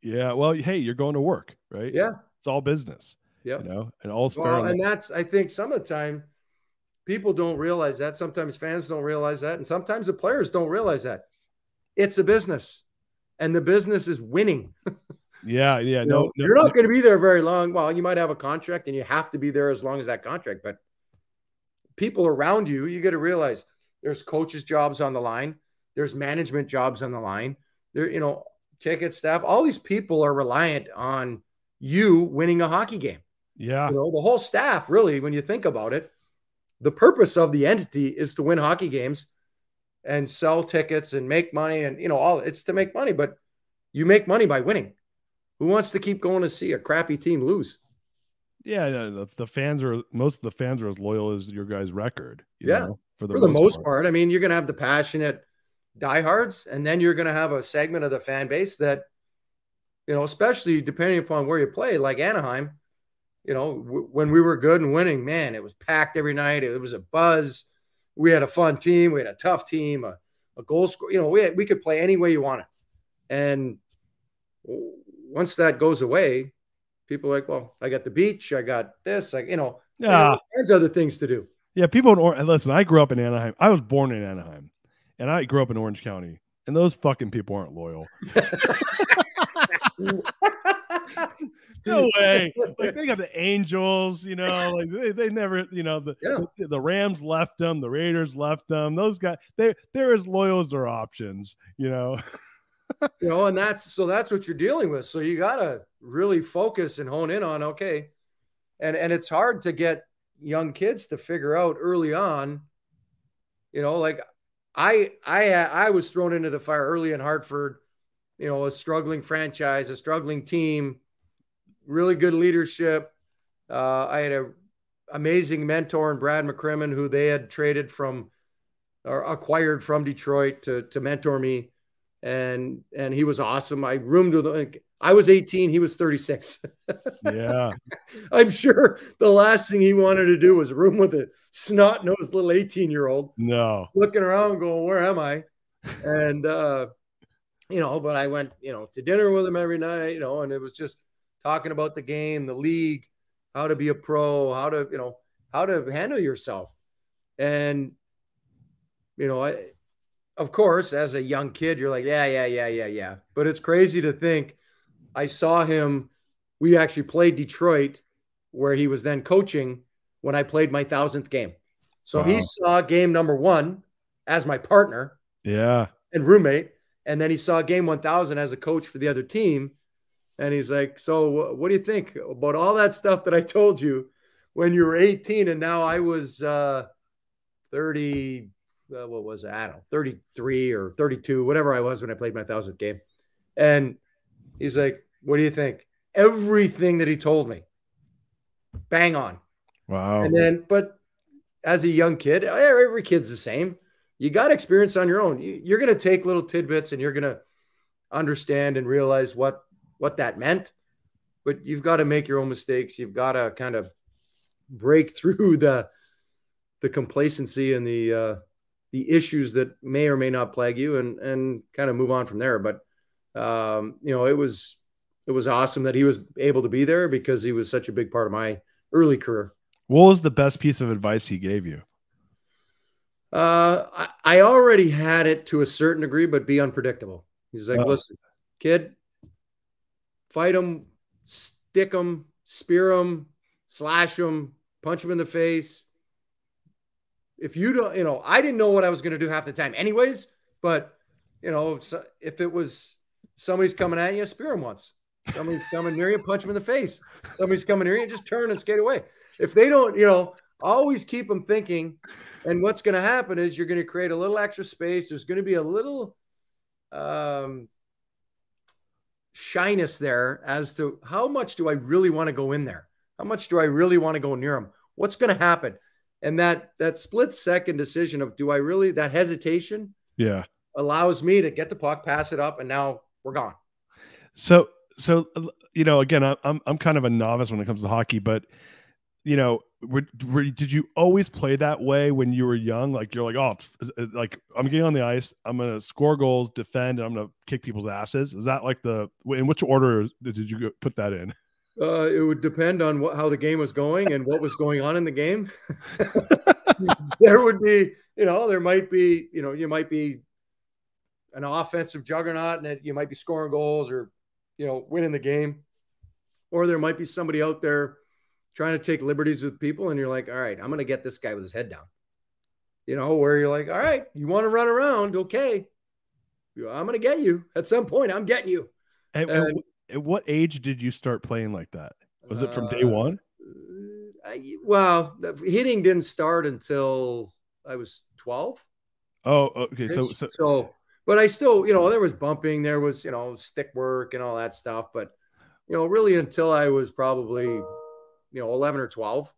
Yeah. Well, hey, you're going to work, right? Yeah. It's all business. Yeah. You know, and all's well, fair. And that's I think some of the time people don't realize that. Sometimes fans don't realize that. And sometimes the players don't realize that. It's a business. And the business is winning. [LAUGHS] yeah, yeah. You no, know, you're not going to be there very long. Well, you might have a contract and you have to be there as long as that contract, but people around you, you got to realize there's coaches' jobs on the line, there's management jobs on the line. There, you know, ticket staff, all these people are reliant on you winning a hockey game. Yeah. You know, the whole staff, really, when you think about it, the purpose of the entity is to win hockey games and sell tickets and make money and you know all it's to make money but you make money by winning who wants to keep going to see a crappy team lose yeah the, the fans are most of the fans are as loyal as your guys record yeah know, for the, for the most, most part. part. i mean you're going to have the passionate diehards and then you're going to have a segment of the fan base that you know especially depending upon where you play like anaheim you know, w- when we were good and winning, man, it was packed every night. It was a buzz. We had a fun team. We had a tough team, a, a goal score. You know, we, had, we could play any way you wanted. And once that goes away, people are like, well, I got the beach. I got this. Like, you know, yeah, there's other things to do. Yeah. People in Orange, listen, I grew up in Anaheim. I was born in Anaheim and I grew up in Orange County. And those fucking people aren't loyal. [LAUGHS] no way. Like they got the Angels, you know, like they, they never, you know, the, yeah. the, the Rams left them, the Raiders left them. Those guys, they they're as loyal as their options, you know. [LAUGHS] you know, and that's so that's what you're dealing with. So you gotta really focus and hone in on okay. And and it's hard to get young kids to figure out early on, you know, like I I I was thrown into the fire early in Hartford, you know, a struggling franchise, a struggling team really good leadership. Uh, I had a amazing mentor in Brad McCrimmon, who they had traded from or acquired from Detroit to to mentor me, and and he was awesome. I roomed with him. I was 18, he was 36. yeah. [LAUGHS] I'm sure the last thing he wanted to do was room with a snot nosed little 18 year old. No. Looking around going, Where am I? And uh, you know, but I went, you know, to dinner with him every night, you know, and it was just talking about the game, the league, how to be a pro, how to, you know, how to handle yourself. And, you know, I, of course, as a young kid, you're like, yeah, yeah, yeah, yeah, yeah. But it's crazy to think I saw him. We actually played Detroit, where he was then coaching when I played my thousandth game. So wow. he saw game number one as my partner. Yeah. And roommate. And then he saw game 1000 as a coach for the other team. And he's like, So, what do you think about all that stuff that I told you when you were 18? And now I was uh, 30, uh, what was it? I don't know, 33 or 32, whatever I was when I played my thousandth game. And he's like, What do you think? Everything that he told me, bang on. Wow. And then, but as a young kid, every kid's the same. You got experience on your own. You're going to take little tidbits and you're going to understand and realize what what that meant. But you've got to make your own mistakes. You've got to kind of break [LAUGHS] through the the complacency and the uh, the issues that may or may not plague you, and and kind of move on from there. But um, you know, it was it was awesome that he was able to be there because he was such a big part of my early career. What was the best piece of advice he gave you? Uh, I, I already had it to a certain degree, but be unpredictable. He's like, oh. listen, kid, fight him, stick him, spear him, slash him, punch him in the face. If you don't, you know, I didn't know what I was going to do half the time, anyways. But you know, so if it was somebody's coming at you, spear him once. Somebody's coming near you, punch him in the face. Somebody's coming near you, just turn and skate away. If they don't, you know, always keep them thinking. And what's going to happen is you're going to create a little extra space. There's going to be a little um, shyness there as to how much do I really want to go in there? How much do I really want to go near him? What's going to happen? And that that split second decision of do I really that hesitation? Yeah, allows me to get the puck, pass it up, and now we're gone. So so you know, again, I'm I'm kind of a novice when it comes to hockey, but you know, were, were, did you always play that way when you were young? Like you're like, oh, like I'm getting on the ice, I'm gonna score goals, defend, and I'm gonna kick people's asses. Is that like the in which order did you put that in? Uh, it would depend on what, how the game was going and what was going on in the game. [LAUGHS] [LAUGHS] there would be, you know, there might be, you know, you might be an offensive juggernaut and it, you might be scoring goals or, you know, winning the game, or there might be somebody out there trying to take liberties with people, and you're like, all right, I'm going to get this guy with his head down. You know, where you're like, all right, you want to run around, okay. I'm going to get you at some point. I'm getting you. At, and, at, what age did you start playing like that? Was it from day uh, one? Uh, I, well, hitting didn't start until I was 12. Oh, okay. So, so, so, but I still, you know, there was bumping, there was, you know, stick work and all that stuff. But, you know, really until I was probably you know 11 or 12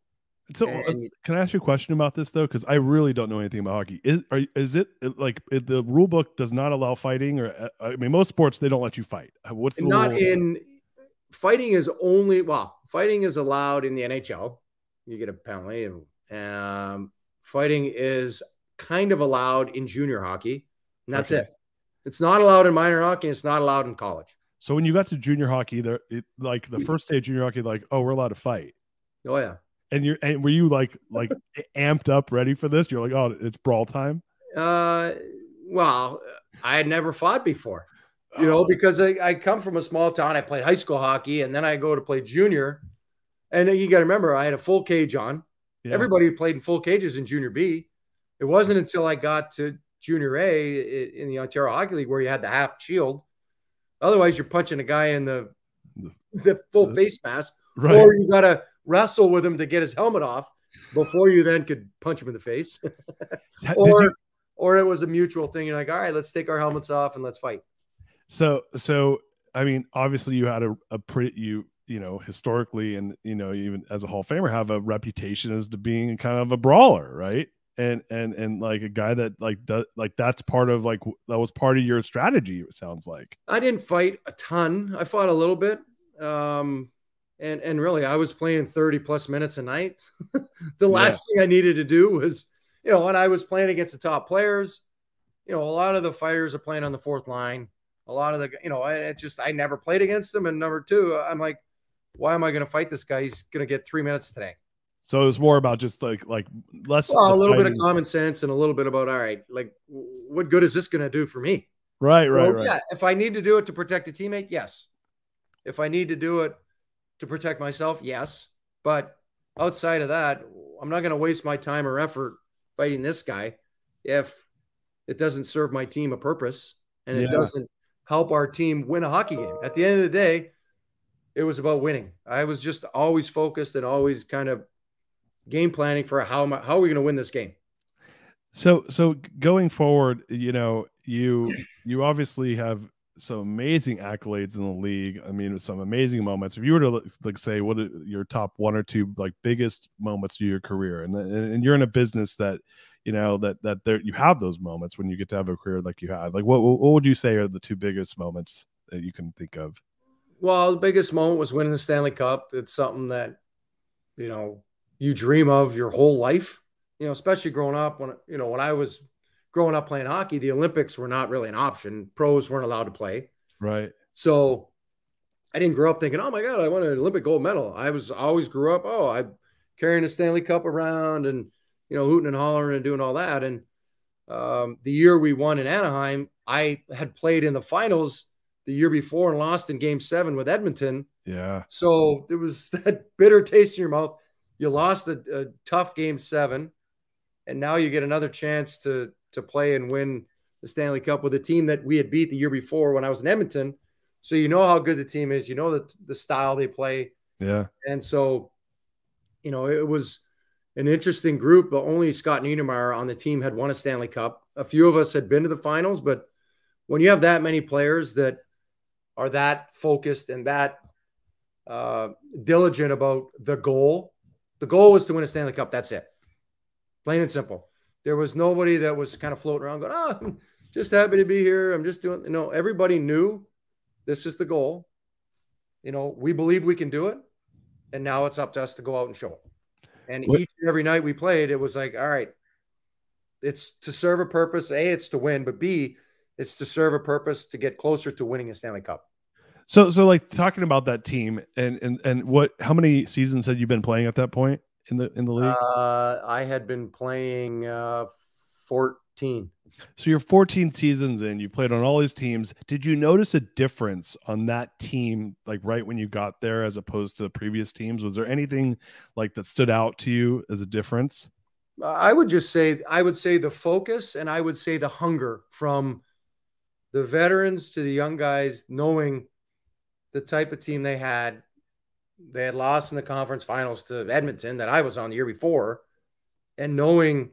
so uh, and, can i ask you a question about this though because i really don't know anything about hockey is are, is it like the rule book does not allow fighting or uh, i mean most sports they don't let you fight uh, what's the rule? not in fighting is only well fighting is allowed in the nhl you get a penalty um, fighting is kind of allowed in junior hockey and that's okay. it it's not allowed in minor hockey it's not allowed in college so when you got to junior hockey there it, like the first day of junior hockey like oh we're allowed to fight Oh yeah. And you're and were you like like [LAUGHS] amped up ready for this? You're like, oh, it's brawl time. Uh, well, I had never fought before, you know, oh. because I, I come from a small town. I played high school hockey, and then I go to play junior. And you got to remember, I had a full cage on. Yeah. Everybody played in full cages in junior B. It wasn't until I got to junior A in the Ontario Hockey League where you had the half shield. Otherwise, you're punching a guy in the the full face mask, right. or you got to wrestle with him to get his helmet off before you then could punch him in the face. [LAUGHS] or you... or it was a mutual thing. You're like, all right, let's take our helmets off and let's fight. So so I mean, obviously you had a, a pretty you you know historically and you know even as a Hall of Famer have a reputation as to being kind of a brawler, right? And and and like a guy that like does like that's part of like that was part of your strategy. It sounds like I didn't fight a ton. I fought a little bit. Um, and and really I was playing 30 plus minutes a night. [LAUGHS] the last yeah. thing I needed to do was, you know, and I was playing against the top players. You know, a lot of the fighters are playing on the fourth line. A lot of the, you know, I just I never played against them. And number two, I'm like, why am I going to fight this guy? He's going to get three minutes today. So it was more about just like like less well, a little bit of common sense and a little bit about all right, like what good is this going to do for me? Right, right, well, right. Yeah, if I need to do it to protect a teammate, yes. If I need to do it to protect myself? Yes. But outside of that, I'm not going to waste my time or effort fighting this guy if it doesn't serve my team a purpose and it yeah. doesn't help our team win a hockey game. At the end of the day, it was about winning. I was just always focused and always kind of game planning for how am I, how are we going to win this game. So so going forward, you know, you you obviously have some amazing accolades in the league. I mean, some amazing moments. If you were to like say what are your top one or two like biggest moments of your career, and and you're in a business that you know that that there you have those moments when you get to have a career like you had. Like what what would you say are the two biggest moments that you can think of? Well, the biggest moment was winning the Stanley Cup. It's something that you know you dream of your whole life. You know, especially growing up when you know when I was growing up playing hockey, the Olympics were not really an option. Pros weren't allowed to play. Right. So I didn't grow up thinking, oh my God, I won an Olympic gold medal. I was always grew up, oh, I'm carrying a Stanley Cup around and, you know, hooting and hollering and doing all that. And um, the year we won in Anaheim, I had played in the finals the year before and lost in game seven with Edmonton. Yeah. So there was [LAUGHS] that bitter taste in your mouth. You lost a, a tough game seven, and now you get another chance to to play and win the Stanley Cup with a team that we had beat the year before when I was in Edmonton. So you know how good the team is, you know the the style they play. Yeah. And so, you know, it was an interesting group, but only Scott Niedermayer on the team had won a Stanley Cup. A few of us had been to the finals, but when you have that many players that are that focused and that uh, diligent about the goal, the goal was to win a Stanley Cup. That's it. Plain and simple. There was nobody that was kind of floating around going, oh, I'm just happy to be here. I'm just doing, you know, everybody knew this is the goal. You know, we believe we can do it. And now it's up to us to go out and show it. And what? each and every night we played, it was like, all right, it's to serve a purpose. A, it's to win, but B, it's to serve a purpose to get closer to winning a Stanley Cup. So, so like talking about that team and and and what? How many seasons had you been playing at that point? in the in the league? Uh, I had been playing uh, 14. So you're 14 seasons in. You played on all these teams. Did you notice a difference on that team, like right when you got there, as opposed to the previous teams? Was there anything like that stood out to you as a difference? I would just say I would say the focus and I would say the hunger from the veterans to the young guys, knowing the type of team they had they had lost in the conference finals to Edmonton that I was on the year before. And knowing,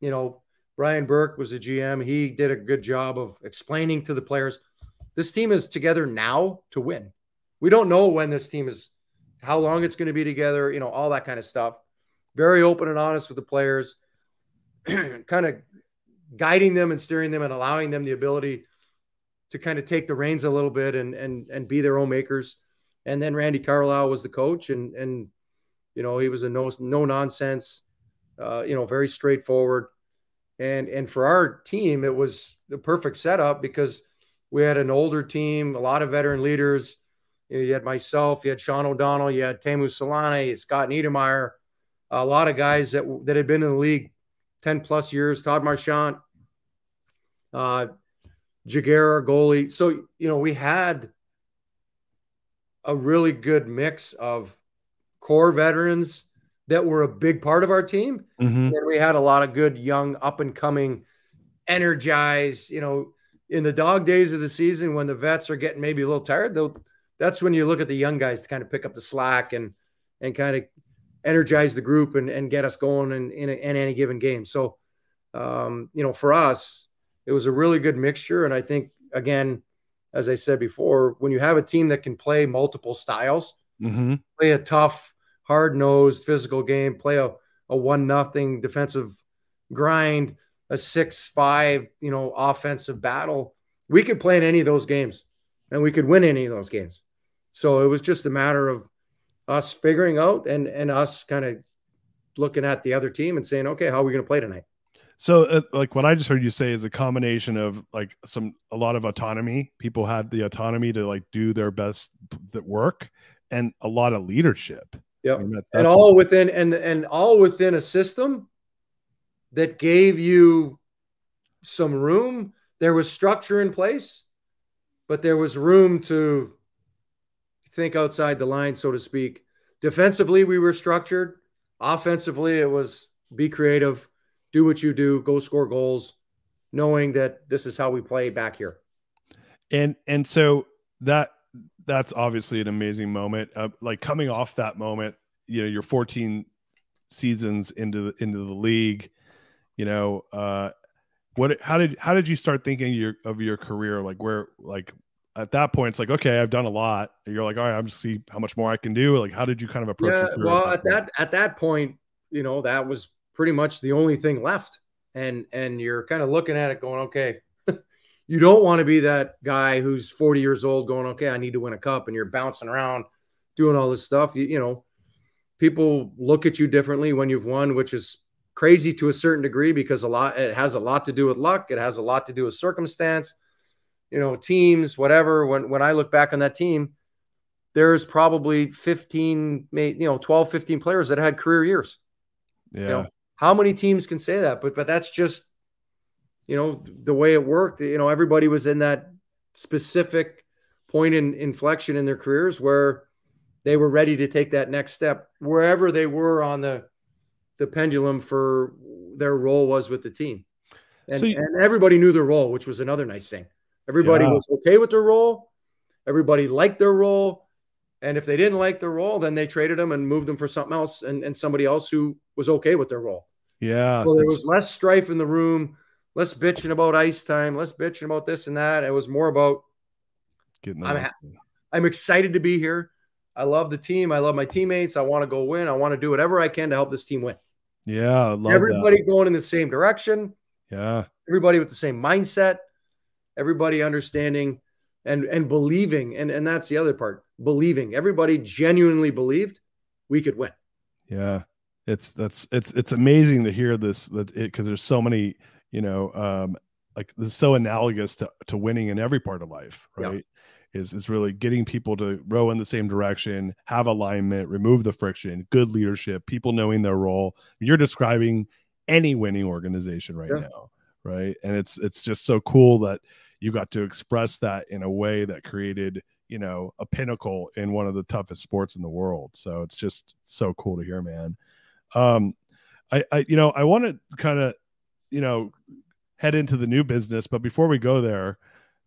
you know, Brian Burke was the GM, he did a good job of explaining to the players this team is together now to win. We don't know when this team is, how long it's going to be together, you know, all that kind of stuff. Very open and honest with the players, [CLEARS THROAT] kind of guiding them and steering them and allowing them the ability to kind of take the reins a little bit and and and be their own makers and then Randy Carlyle was the coach, and and you know he was a no no nonsense, uh, you know, very straightforward, and and for our team it was the perfect setup because we had an older team, a lot of veteran leaders. You, know, you had myself, you had Sean O'Donnell, you had Teemu Selanne, Scott Niedermayer, a lot of guys that that had been in the league ten plus years. Todd Marchant, uh, Giguère, goalie. So you know we had a really good mix of core veterans that were a big part of our team. Mm-hmm. And we had a lot of good young up and coming energized, you know, in the dog days of the season when the vets are getting maybe a little tired, though that's when you look at the young guys to kind of pick up the slack and and kind of energize the group and, and get us going in, in, a, in any given game. So, um, you know, for us, it was a really good mixture. And I think, again, as I said before, when you have a team that can play multiple styles, mm-hmm. play a tough, hard nosed physical game, play a, a one nothing defensive grind, a six five, you know, offensive battle, we could play in any of those games and we could win any of those games. So it was just a matter of us figuring out and and us kind of looking at the other team and saying, okay, how are we going to play tonight? So, uh, like what I just heard you say is a combination of like some a lot of autonomy. People had the autonomy to like do their best work, and a lot of leadership. Mean, that, and all within and and all within a system that gave you some room. There was structure in place, but there was room to think outside the line, so to speak. Defensively, we were structured. Offensively, it was be creative do what you do, go score goals, knowing that this is how we play back here. And and so that that's obviously an amazing moment. Uh, like coming off that moment, you know, you're 14 seasons into the into the league, you know, uh, what how did how did you start thinking your, of your career like where like at that point it's like okay i've done a lot and you're like all right i'm just see how much more i can do like how did you kind of approach yeah, well at that at that point you know that was pretty much the only thing left. And and you're kind of looking at it going okay [LAUGHS] you don't want to be that guy who's 40 years old going okay i need to win a cup and you're bouncing around doing all this stuff. You, you know people look at you differently when you've won which is crazy to a certain degree because a lot it has a lot to do with luck. It has a lot to do with circumstance you know teams whatever. When when i look back on that team there's probably 15 you know 12 15 players that had career years. Yeah. You know, how many teams can say that but but that's just you know the way it worked you know everybody was in that specific point in inflection in their careers where they were ready to take that next step wherever they were on the the pendulum for their role was with the team. And, so you, and everybody knew their role, which was another nice thing. Everybody yeah. was okay with their role. Everybody liked their role. And if they didn't like their role, then they traded them and moved them for something else and, and somebody else who was okay with their role. Yeah. So there was less strife in the room, less bitching about ice time, less bitching about this and that. It was more about getting I'm, I'm excited to be here. I love the team. I love my teammates. I want to go win. I want to do whatever I can to help this team win. Yeah, everybody that. going in the same direction. Yeah, everybody with the same mindset. Everybody understanding and and believing, and and that's the other part. Believing. Everybody genuinely believed we could win. Yeah, it's that's it's it's amazing to hear this that it because there's so many you know um like this is so analogous to to winning in every part of life, right? is is really getting people to row in the same direction, have alignment, remove the friction, good leadership, people knowing their role. You're describing any winning organization right yeah. now, right? And it's it's just so cool that you got to express that in a way that created, you know, a pinnacle in one of the toughest sports in the world. So it's just so cool to hear, man. Um I I you know, I want to kind of, you know, head into the new business, but before we go there,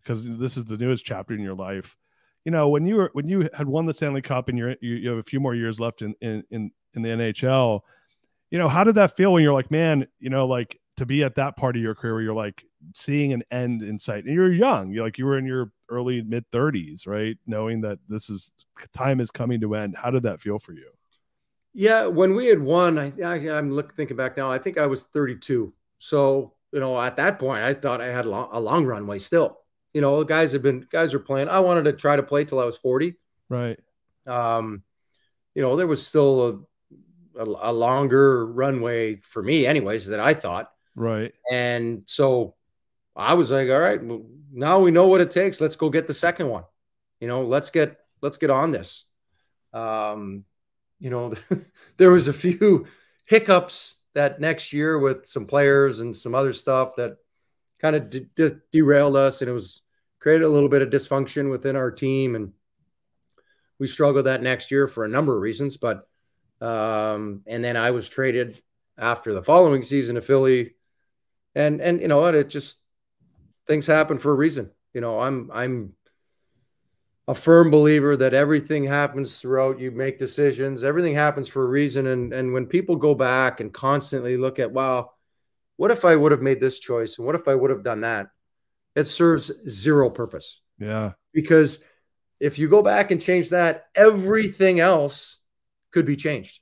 because this is the newest chapter in your life. You know, when you were when you had won the Stanley Cup and you're you, you have a few more years left in in in, in the NHL, you know, how did that feel when you're like, man, you know, like to be at that part of your career where you're like seeing an end in sight and you're young you're like you were in your early mid 30s right knowing that this is time is coming to end how did that feel for you yeah when we had won i, I am looking thinking back now i think i was 32 so you know at that point i thought i had a long, a long runway still you know, guys have been guys are playing. I wanted to try to play till I was 40. Right. Um, you know, there was still a, a, a longer runway for me, anyways, that I thought. Right. And so I was like, all right, well, now we know what it takes. Let's go get the second one. You know, let's get let's get on this. Um, you know, [LAUGHS] there was a few [LAUGHS] hiccups that next year with some players and some other stuff that kind of de- de- derailed us, and it was created a little bit of dysfunction within our team, and we struggled that next year for a number of reasons. But um, and then I was traded after the following season to Philly, and and you know what, it just things happen for a reason. You know, I'm I'm a firm believer that everything happens throughout you make decisions everything happens for a reason and and when people go back and constantly look at wow what if i would have made this choice and what if i would have done that it serves zero purpose. Yeah. Because if you go back and change that, everything else could be changed.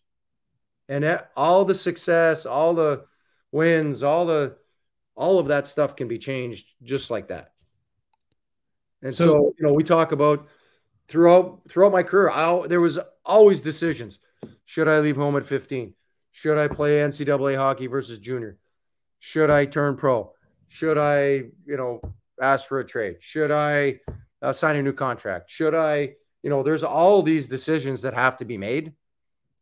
And eh, all the success, all the wins, all the all of that stuff can be changed just like that. And so, so you know, we talk about throughout throughout my career, I, there was always decisions. Should I leave home at 15? Should I play NCAA hockey versus junior? Should I turn pro? Should I, you know, ask for a trade? Should I uh, sign a new contract? Should I, you know, there's all these decisions that have to be made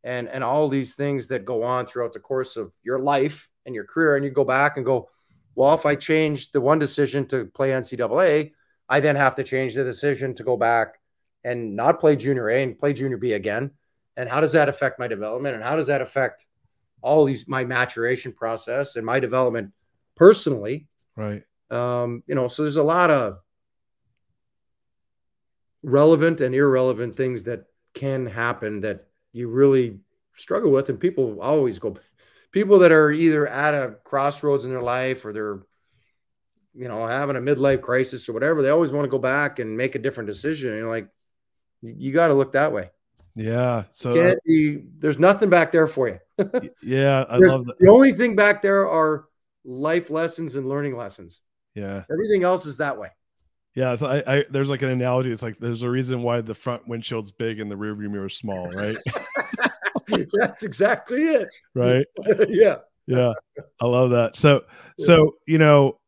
and and all these things that go on throughout the course of your life and your career and you go back and go, well, if I change the one decision to play NCAA, I then have to change the decision to go back and not play junior A and play junior B again. And how does that affect my development? And how does that affect all these my maturation process and my development personally? Right. Um, you know, so there's a lot of relevant and irrelevant things that can happen that you really struggle with. And people always go, people that are either at a crossroads in their life or they're you know, having a midlife crisis or whatever, they always want to go back and make a different decision. And you're like, you got to look that way. Yeah. So Can't be, there's nothing back there for you. [LAUGHS] yeah, I love that. The only thing back there are life lessons and learning lessons. Yeah. Everything else is that way. Yeah, so I, I there's like an analogy. It's like there's a reason why the front windshield's big and the rear view mirror is small, right? [LAUGHS] [LAUGHS] That's exactly it. right. [LAUGHS] yeah. Yeah, I love that. So, Yeah. so you know,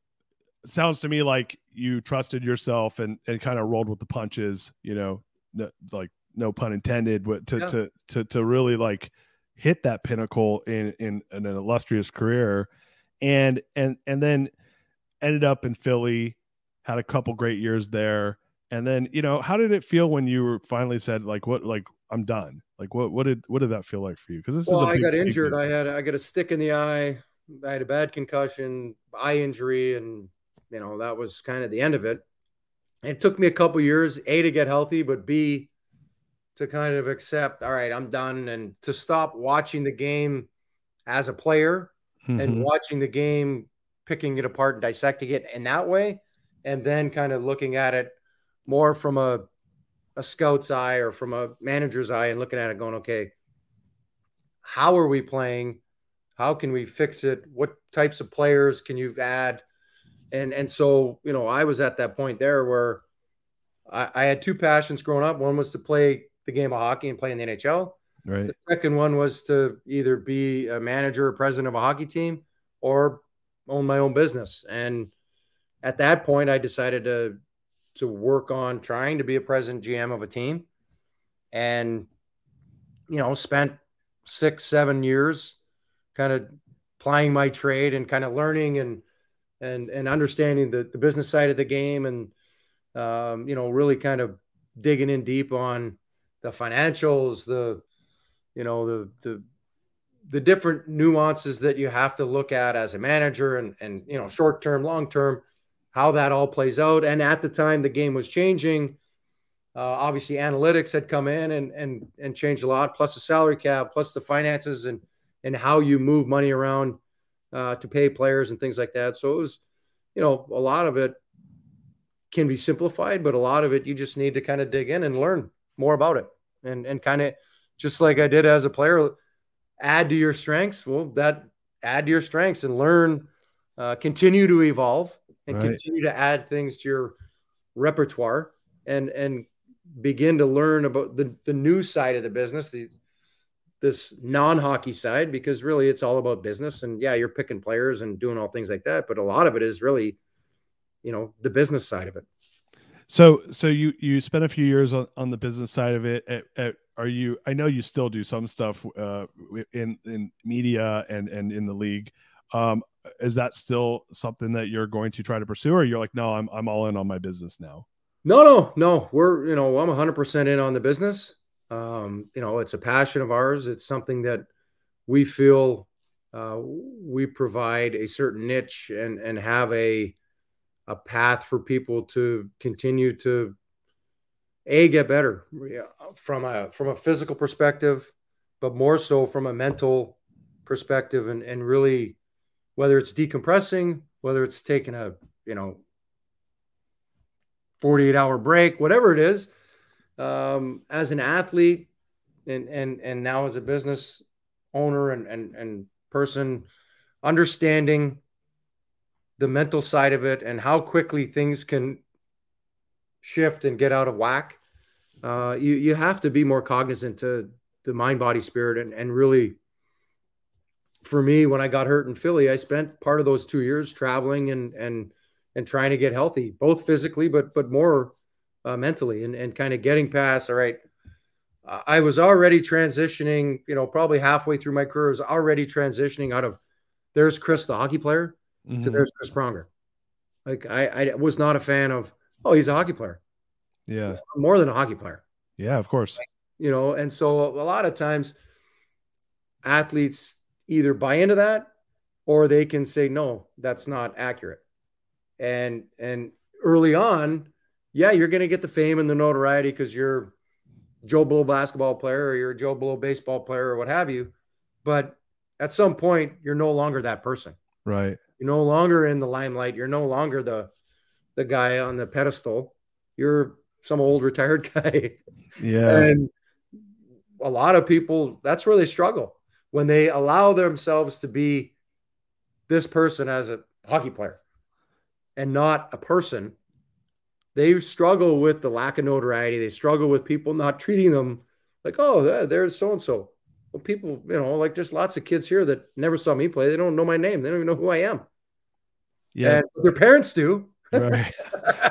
sounds to me like you trusted yourself and and kind of rolled with the punches. You know, no, like no pun intended, but to Yeah. to to to really like hit that pinnacle in, in in an illustrious career, and and and then ended up in Philly, had a couple great years there, and then you know, how did it feel when you were finally said like what like I'm done? Like what what did what did that feel like for you? Because this Well, is a I big- got injured. I had I got a stick in the eye. I had a bad concussion, eye injury, and you know that was kind of the end of it. It took me a couple years, a to get healthy, but b to kind of accept. All right, I'm done, and to stop watching the game as a player Mhm. and watching the game, picking it apart and dissecting it in that way, and then kind of looking at it more from a a scout's eye or from a manager's eye and looking at it going, okay, how are we playing? How can we fix it? What types of players can you add? And and so you know, I was at that point there where I, I had two passions growing up. One was to play the game of hockey and play in the NHL. right. The second one was to either be a manager or president of a hockey team or own my own business. And at that point, I decided to to work on trying to be a president GM of a team, and you know, spent six seven years kind of plying my trade and kind of learning and and and understanding the the business side of the game and um, you know really kind of digging in deep on the financials the you know the the the different nuances that you have to look at as a manager and and you know short term long term how that all plays out. And at the time the game was changing uh, obviously analytics had come in and and and changed a lot plus the salary cap plus the finances and and how you move money around uh, to pay players and things like that. So it was you know a lot of it can be simplified but a lot of it you just need to kind of dig in and learn more about it. And and kind of just like I did as a player, add to your strengths. Well, that add to your strengths and learn, uh, continue to evolve and Right. continue to add things to your repertoire and and begin to learn about the the new side of the business, the this non-hockey side, because really it's all about business. And yeah, you're picking players and doing all things like that, but a lot of it is really, you know, the business side of it. So, so you you spent a few years on, on the business side of it. At, at, are you? I know you still do some stuff uh, in in media and and in the league. Um, is that still something that you're going to try to pursue, or you're like, no, I'm I'm all in on my business now? No, no, no. We're, you know, I'm 100% in on the business. Um, you know, it's a passion of ours. It's something that we feel uh, we provide a certain niche and and have a a path for people to continue to a get better from a from a physical perspective, but more so from a mental perspective, and and really whether it's decompressing, whether it's taking a you know 48 hour break, whatever it is, um, as an athlete and, and, and now as a business owner and, and, and person, understanding the mental side of it and how quickly things can shift and get out of whack. Uh, you, you have to be more cognizant to the mind, body, spirit, and, and really, for me, when I got hurt in Philly, I spent part of those two years traveling and, and, and trying to get healthy, both physically, but but more uh, mentally, and and kind of getting past. All right, I was already transitioning. You know, probably halfway through my career, I was already transitioning out of there's Chris, the hockey player, to Mhm. there's Chris Pronger. Like I, I was not a fan of. Oh, he's a hockey player. Yeah, More than a hockey player yeah, of course. you know and so a lot of times athletes either buy into that or they can say no that's not accurate and and early on yeah you're going to get the fame and the notoriety because you're joe blow basketball player or you're a joe blow baseball player or what have you but at some point you're no longer that person Right. You're no longer in the limelight. You're no longer the the guy on the pedestal. You're some old retired [LAUGHS] guy. Yeah. And a lot of people, that's where they struggle when they allow themselves to be this person as a hockey player and not a person. They struggle with the lack of notoriety. They struggle with people not treating them like, oh, there's so and so. Well, people, you know, like there's lots of kids here that never saw me play. They don't know my name. They don't even know who I am. Yeah. And their parents do. right.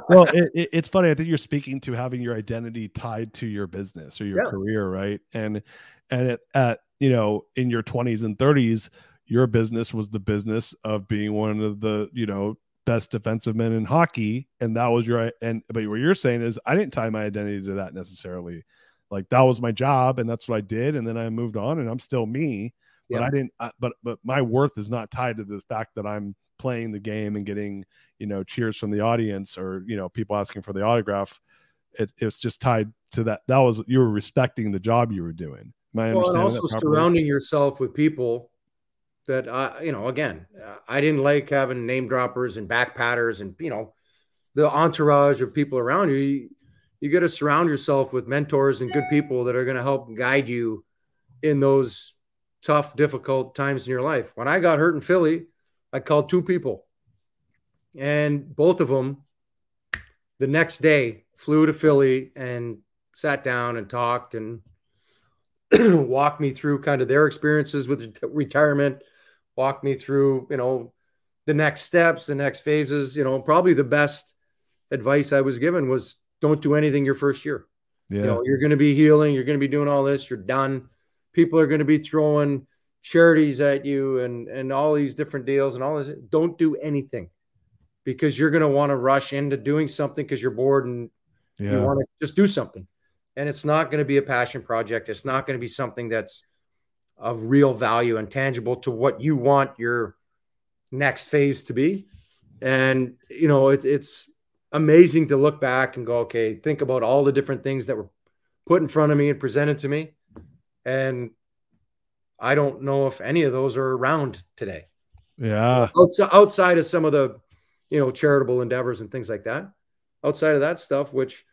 Well, it, it, it's funny. I think you're speaking to having your identity tied to your business or your Yeah. career, right? And and it, at you know in your 20s and 30s, your business was the business of being one of the you know best defensive men in hockey, and that was your and but what you're saying is I didn't tie my identity to that necessarily. Like that was my job, and that's what I did, and then I moved on, and I'm still me. But Yeah. I didn't. I, but but my worth is not tied to the fact that I'm playing the game and getting you know cheers from the audience or you know people asking for the autograph it, it's just tied to that that was you were respecting the job you were doing I Well, and also surrounding yourself with people that I, you know, again, I didn't like having name droppers and back patters and you know the entourage of people around you. You, you got to surround yourself with mentors and good people that are going to help guide you in those tough, difficult times in your life. When I got hurt in Philly, I called two people, and both of them the next day flew to Philly and sat down and talked and [CLEARS THROAT] walked me through kind of their experiences with retirement, walk me through, you know, the next steps, the next phases. You know, probably the best advice I was given was don't do anything your first year. yeah You know, you're going to be healing, you're going to be doing all this, you're done. People are going to be throwing charities at you and and all these different deals and all this. Don't do anything because you're going to want to rush into doing something because you're bored and you want to just do something. And it's not going to be a passion project. It's not going to be something that's of real value and tangible to what you want your next phase to be. And, you know, it's it's amazing to look back and go, okay, think about all the different things that were put in front of me and presented to me. And I don't know if any of those are around today yeah outside, outside of some of the you know charitable endeavors and things like that outside of that stuff which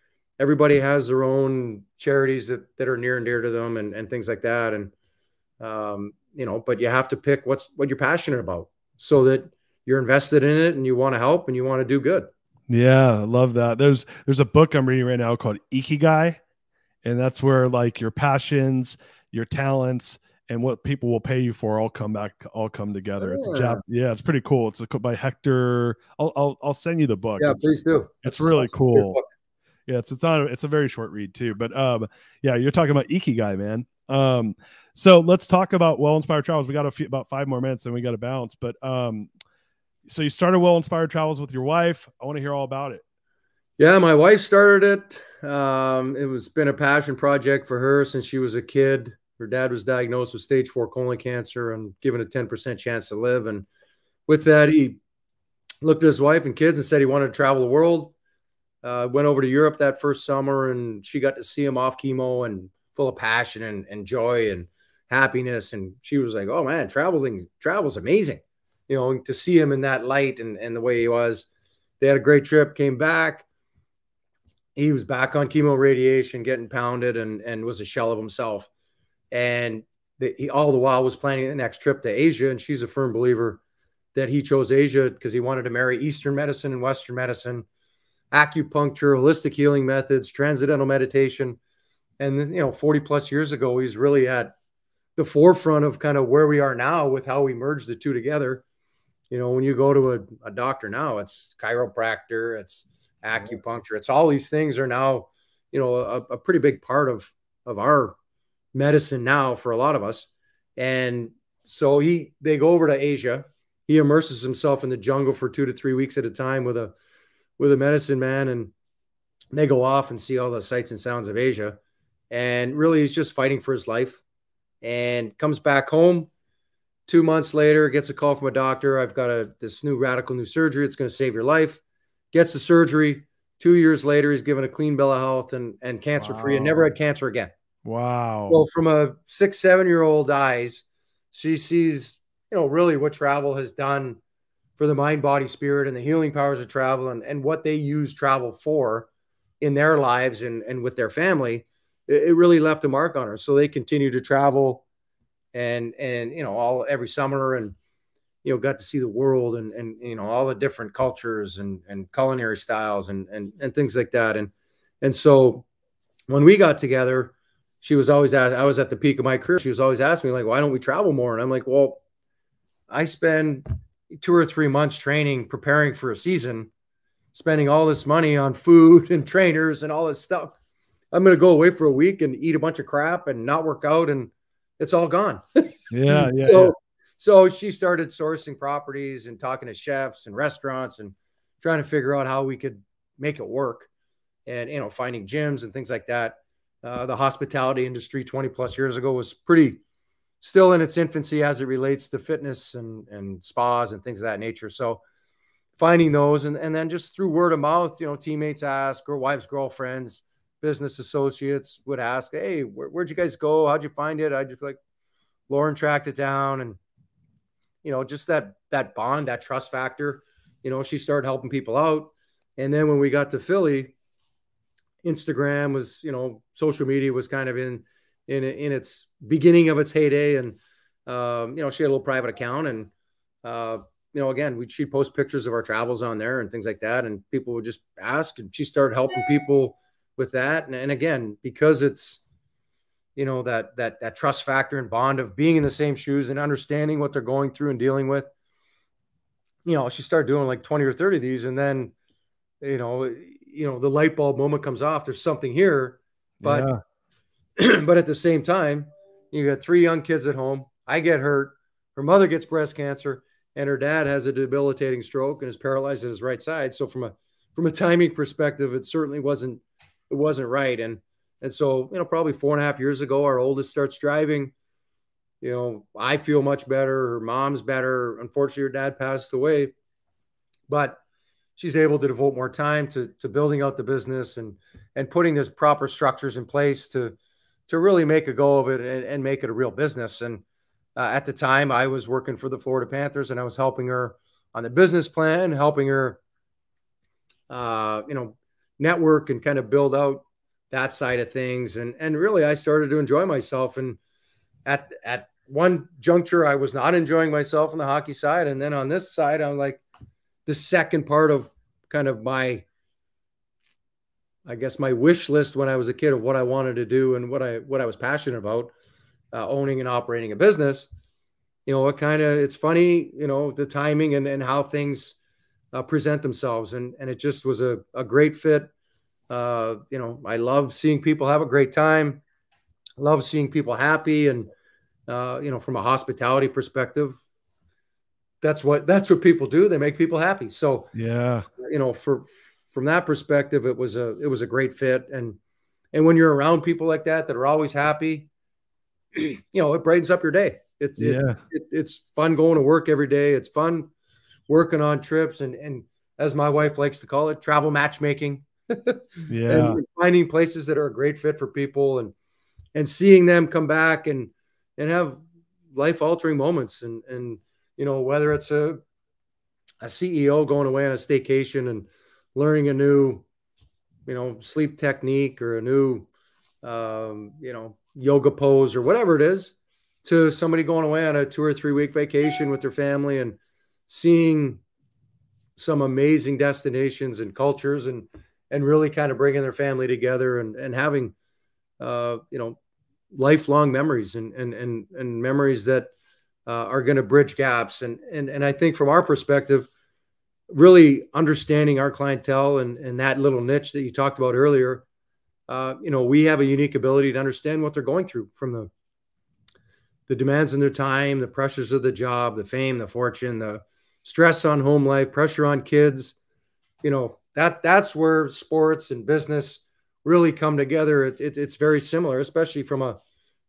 everybody has their own charities that, that are near and dear to them and, and things like that. And um, you know but you have to pick what's what you're passionate about so that you're invested in it and you want to help and you want to do good. Yeah I love that. There's there's a book i'm reading right now called ikigai and that's where like your passions your talents and what people will pay you for all come back all come together. It's a Yeah. Jap- yeah it's pretty cool. It's a, by hector I'll, I'll i'll send you the book. Yeah please do. it's really a good cool. Yeah, it's it's not it's a very short read too. But um yeah, you're talking about Ikigai, man. Um so let's talk about well inspired travels. We got a few about five more minutes and we got to bounce. But um so you started well inspired travels with your wife. I want to hear all about it. Yeah, my wife started it. Um, it was been a passion project for her since she was a kid. Her dad was diagnosed with stage four colon cancer and given a 10% chance to live. And with that, he looked at his wife and kids and said he wanted to travel the world. Uh, went over to Europe that first summer and she got to see him off chemo and full of passion and, and joy and happiness. And she was like, Oh man, traveling, travel's amazing. You know, to see him in that light and, and the way he was. They had a great trip, came back he was back on chemo radiation, getting pounded, and and was a shell of himself. And the, he all the while was planning the next trip to Asia, and she's a firm believer that he chose Asia because he wanted to marry Eastern medicine and Western medicine, acupuncture, holistic healing methods, transcendental meditation, and you know, forty plus years ago, he's really at the forefront of kind of where we are now with how we merge the two together. You know, when you go to a, a doctor now, it's chiropractor, it's acupuncture. It's all these things are now, you know, a, a pretty big part of of our medicine now for a lot of us. And so he they go over to Asia. He immerses himself in the jungle for two to three weeks at a time with a with a medicine man, and they go off and see all the sights and sounds of Asia. And really, he's just fighting for his life. And comes back home. Two months later, gets a call from a doctor. I've got a this new radical new surgery. It's going to save your life gets the surgery. Two years later, he's given a clean bill of health and, and cancer free and never had cancer again. Wow. Well, from a six, seven year old eyes, she sees, you know, really what travel has done for the mind, body, spirit, and the healing powers of travel and, and what they use travel for in their lives and, and with their family, it, it really left a mark on her. So they continue to travel and and you know all every summer and you know got to see the world and and you know all the different cultures and and culinary styles and and and things like that. And and so when we got together she was always asked i was at the peak of my career. She was always asking me like why don't we travel more? And i'm like well i spend two or three months training preparing for a season spending all this money on food and trainers and all this stuff i'm going to go away for a week and eat a bunch of crap and not work out and it's all gone. [LAUGHS] Yeah. yeah so yeah. so she started sourcing properties and talking to chefs and restaurants and trying to figure out how we could make it work and you know finding gyms and things like that. Uh, the hospitality industry 20 plus years ago was pretty still in its infancy as it relates to fitness and, and spas and things of that nature. So finding those and, and then just through word of mouth, you know, teammates ask or wives, girlfriends, business associates would ask, Hey, where, would you guys go? How'd you find it? I just like, Lauren tracked it down and, you know, just that, that bond, that trust factor, you know, she started helping people out. And then when we got to Philly, Instagram was, you know, social media was kind of in, in, in its beginning of its heyday. And, um, you know, she had a little private account and, uh, you know, again, we she'd post pictures of our travels on there and things like that, and people would just ask, and she started helping people with that. And, and again, because it's, you know, that, that, that trust factor and bond of being in the same shoes and understanding what they're going through and dealing with, you know, she started doing like 20 or 30 of these. And then, you know, you know, the light bulb moment comes off, there's something here, but, yeah. [CLEARS THROAT] but at the same time, you got three young kids at home. I get hurt. Her mother gets breast cancer and her dad has a debilitating stroke and is paralyzed at his right side. So from a, from a timing perspective, it certainly wasn't it wasn't right. And and so you know probably four and a half years ago, our oldest starts driving. You know, I feel much better. Her mom's better. Unfortunately, her dad passed away, but she's able to devote more time to to building out the business and and putting those proper structures in place to to really make a go of it and, and make it a real business. And uh, at the time, I was working for the Florida Panthers, and I was helping her on the business plan, helping her, uh, you know, network and kind of build out that side of things. And and really, I started to enjoy myself. And at at one juncture, I was not enjoying myself on the hockey side, and then on this side, I'm like the second part of kind of my I guess my wish list when I was a kid of what I wanted to do and what I what I was passionate about, uh, owning and operating a business. You know, it kind of it's funny, you know, the timing and and how things uh, present themselves. And, and it just was a, a great fit. Uh, you know, I love seeing people have a great time. Love seeing people happy. And, uh, you know, from a hospitality perspective, that's what, that's what people do. They make people happy. So, yeah, you know, for, from that perspective, it was a, it was a great fit. And, and when you're around people like that, that are always happy, [CLEARS THROAT] you know, it brightens up your day. It's, yeah. it's, it, it's fun going to work every day. It's fun working on trips and and as my wife likes to call it, travel matchmaking. [LAUGHS] yeah, and finding places that are a great fit for people and and seeing them come back and and have life altering moments and and you know whether it's a a CEO going away on a staycation and learning a new you know sleep technique or a new um, you know yoga pose or whatever it is to somebody going away on a two or three week vacation with their family and seeing some amazing destinations and cultures and and really kind of bringing their family together and and having uh, you know lifelong memories and and and, and memories that uh, are going to bridge gaps. And and and I think from our perspective really understanding our clientele and and that little niche that you talked about earlier uh, you know we have a unique ability to understand what they're going through from the the demands in their time the pressures of the job the fame the fortune the stress on home life, pressure on kids. You know, that that's where sports and business really come together. It, it, it's very similar, especially from a,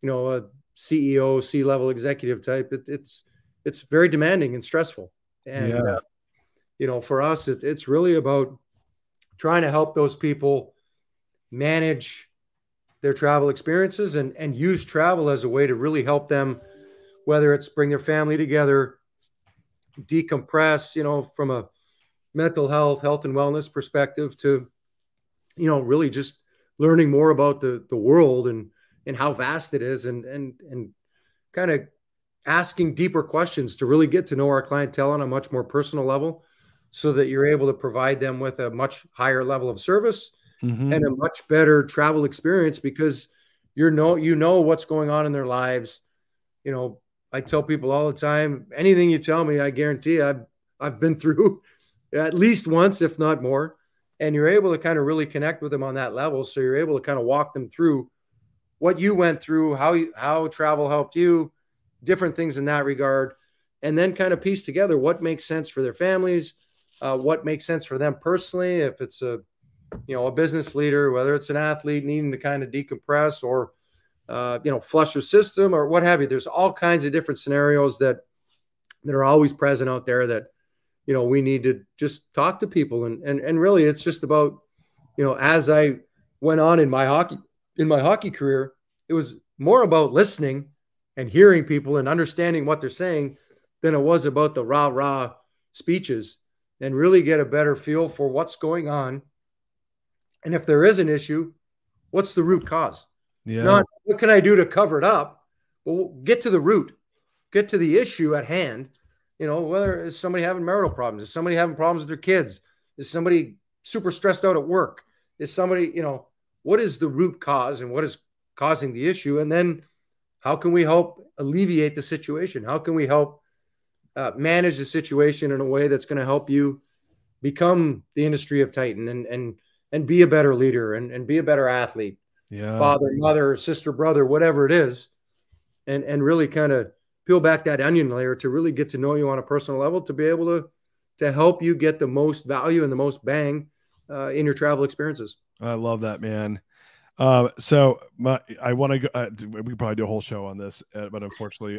you know, a CEO, C level executive type. It, it's it's very demanding and stressful. And yeah. uh, you know, for us, it's really about trying to help those people manage their travel experiences and and use travel as a way to really help them, whether it's bring their family together, decompress, you know, from a mental health, health and wellness perspective to, you know, really just learning more about the the world and and how vast it is and and and kind of asking deeper questions to really get to know our clientele on a much more personal level so that you're able to provide them with a much higher level of service mm-hmm. and a much better travel experience because you're know you know what's going on in their lives. You know i tell people all the time anything you tell me i guarantee i've i've been [LAUGHS] through at least once if not more. And you're able to kind of really connect with them on that level. So you're able to kind of walk them through what you went through how you, how travel helped you different things in that regard, and then kind of piece together what makes sense for their families, uh, what makes sense for them personally. If it's a you know a business leader, whether it's an athlete needing to kind of decompress or uh, you know flush your system or what have you. There's all kinds of different scenarios that that are always present out there that you know we need to just talk to people and and and really it's just about you know as I went on in my hockey in my hockey career, it was more about listening and hearing people and understanding what they're saying than it was about the rah rah speeches and really get a better feel for what's going on. And if there is an issue, what's the root cause? Yeah. Not what can I do to cover it up? Well, get to the root, get to the issue at hand. You know, whether is somebody having marital problems? Is somebody having problems with their kids? Is somebody super stressed out at work? Is somebody, you know, what is the root cause and what is causing the issue? And then how can we help alleviate the situation? How can we help uh, manage the situation in a way that's going to help you become the industry of Titan and and and be a better leader and, and be a better athlete, yeah. father, mother, sister, brother, whatever it is, and and really kind of peel back that onion layer to really get to know you on a personal level to be able to to help you get the most value and the most bang uh, in your travel experiences. I love that, man. Uh, so my, I want to go. Uh, we could probably do a whole show on this, uh, but unfortunately,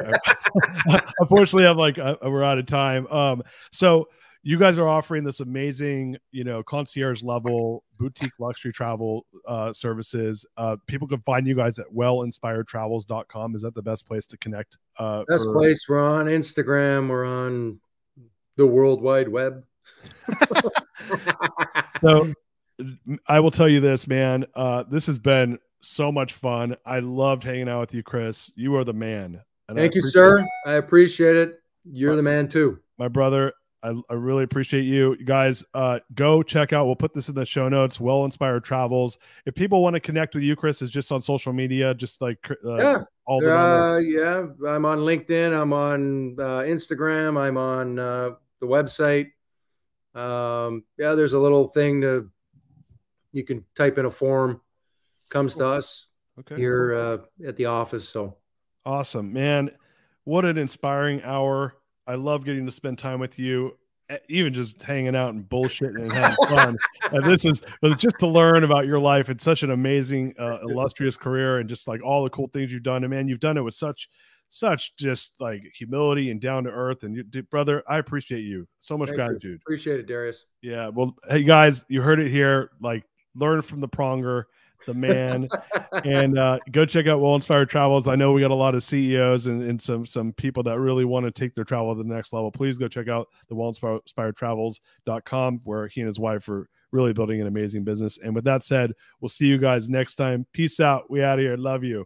[LAUGHS] unfortunately, I'm like uh, we're out of time. Um, so you guys are offering this amazing, you know, concierge level boutique luxury travel uh, services. Uh, people can find you guys at wellinspiredtravels.com. Is that the best place to connect? Uh, best for... place. We're on Instagram. We're on the World Wide Web. [LAUGHS] so I will tell you this, man. Uh, this has been so much fun. I loved hanging out with you, Chris. You are the man. Thank you, sir. It. I appreciate it. You're the man too. My brother, I, I really appreciate you. you guys, uh, go check out. We'll put this in the show notes. Well inspired travels. If people want to connect with you, Chris, is just on social media, just like uh, yeah, all the uh, yeah. I'm on LinkedIn. I'm on uh, Instagram. I'm on uh, the website. Um, yeah, there's a little thing to you can type in a form, comes to us okay. here uh, at the office. So awesome, man! What an inspiring hour! I love getting to spend time with you, even just hanging out and bullshitting and having [LAUGHS] fun. and this is just to learn about your life. It's such an amazing, uh, [LAUGHS] illustrious career, and just like all the cool things you've done. And man, you've done it with such such just like humility and down to earth. And you, brother, I appreciate you so much Thank gratitude. You. Appreciate it, Darius. Yeah. Well, hey guys, you heard it here. Like learn from the pronger, the man, and uh, go check out Well Inspired Travels. I know we got a lot of CEOs and, and some some people that really want to take their travel to the next level. Please go check out the Well Inspired Travels.com where he and his wife are really building an amazing business. And with that said, we'll see you guys next time. Peace out. We out of here. Love you.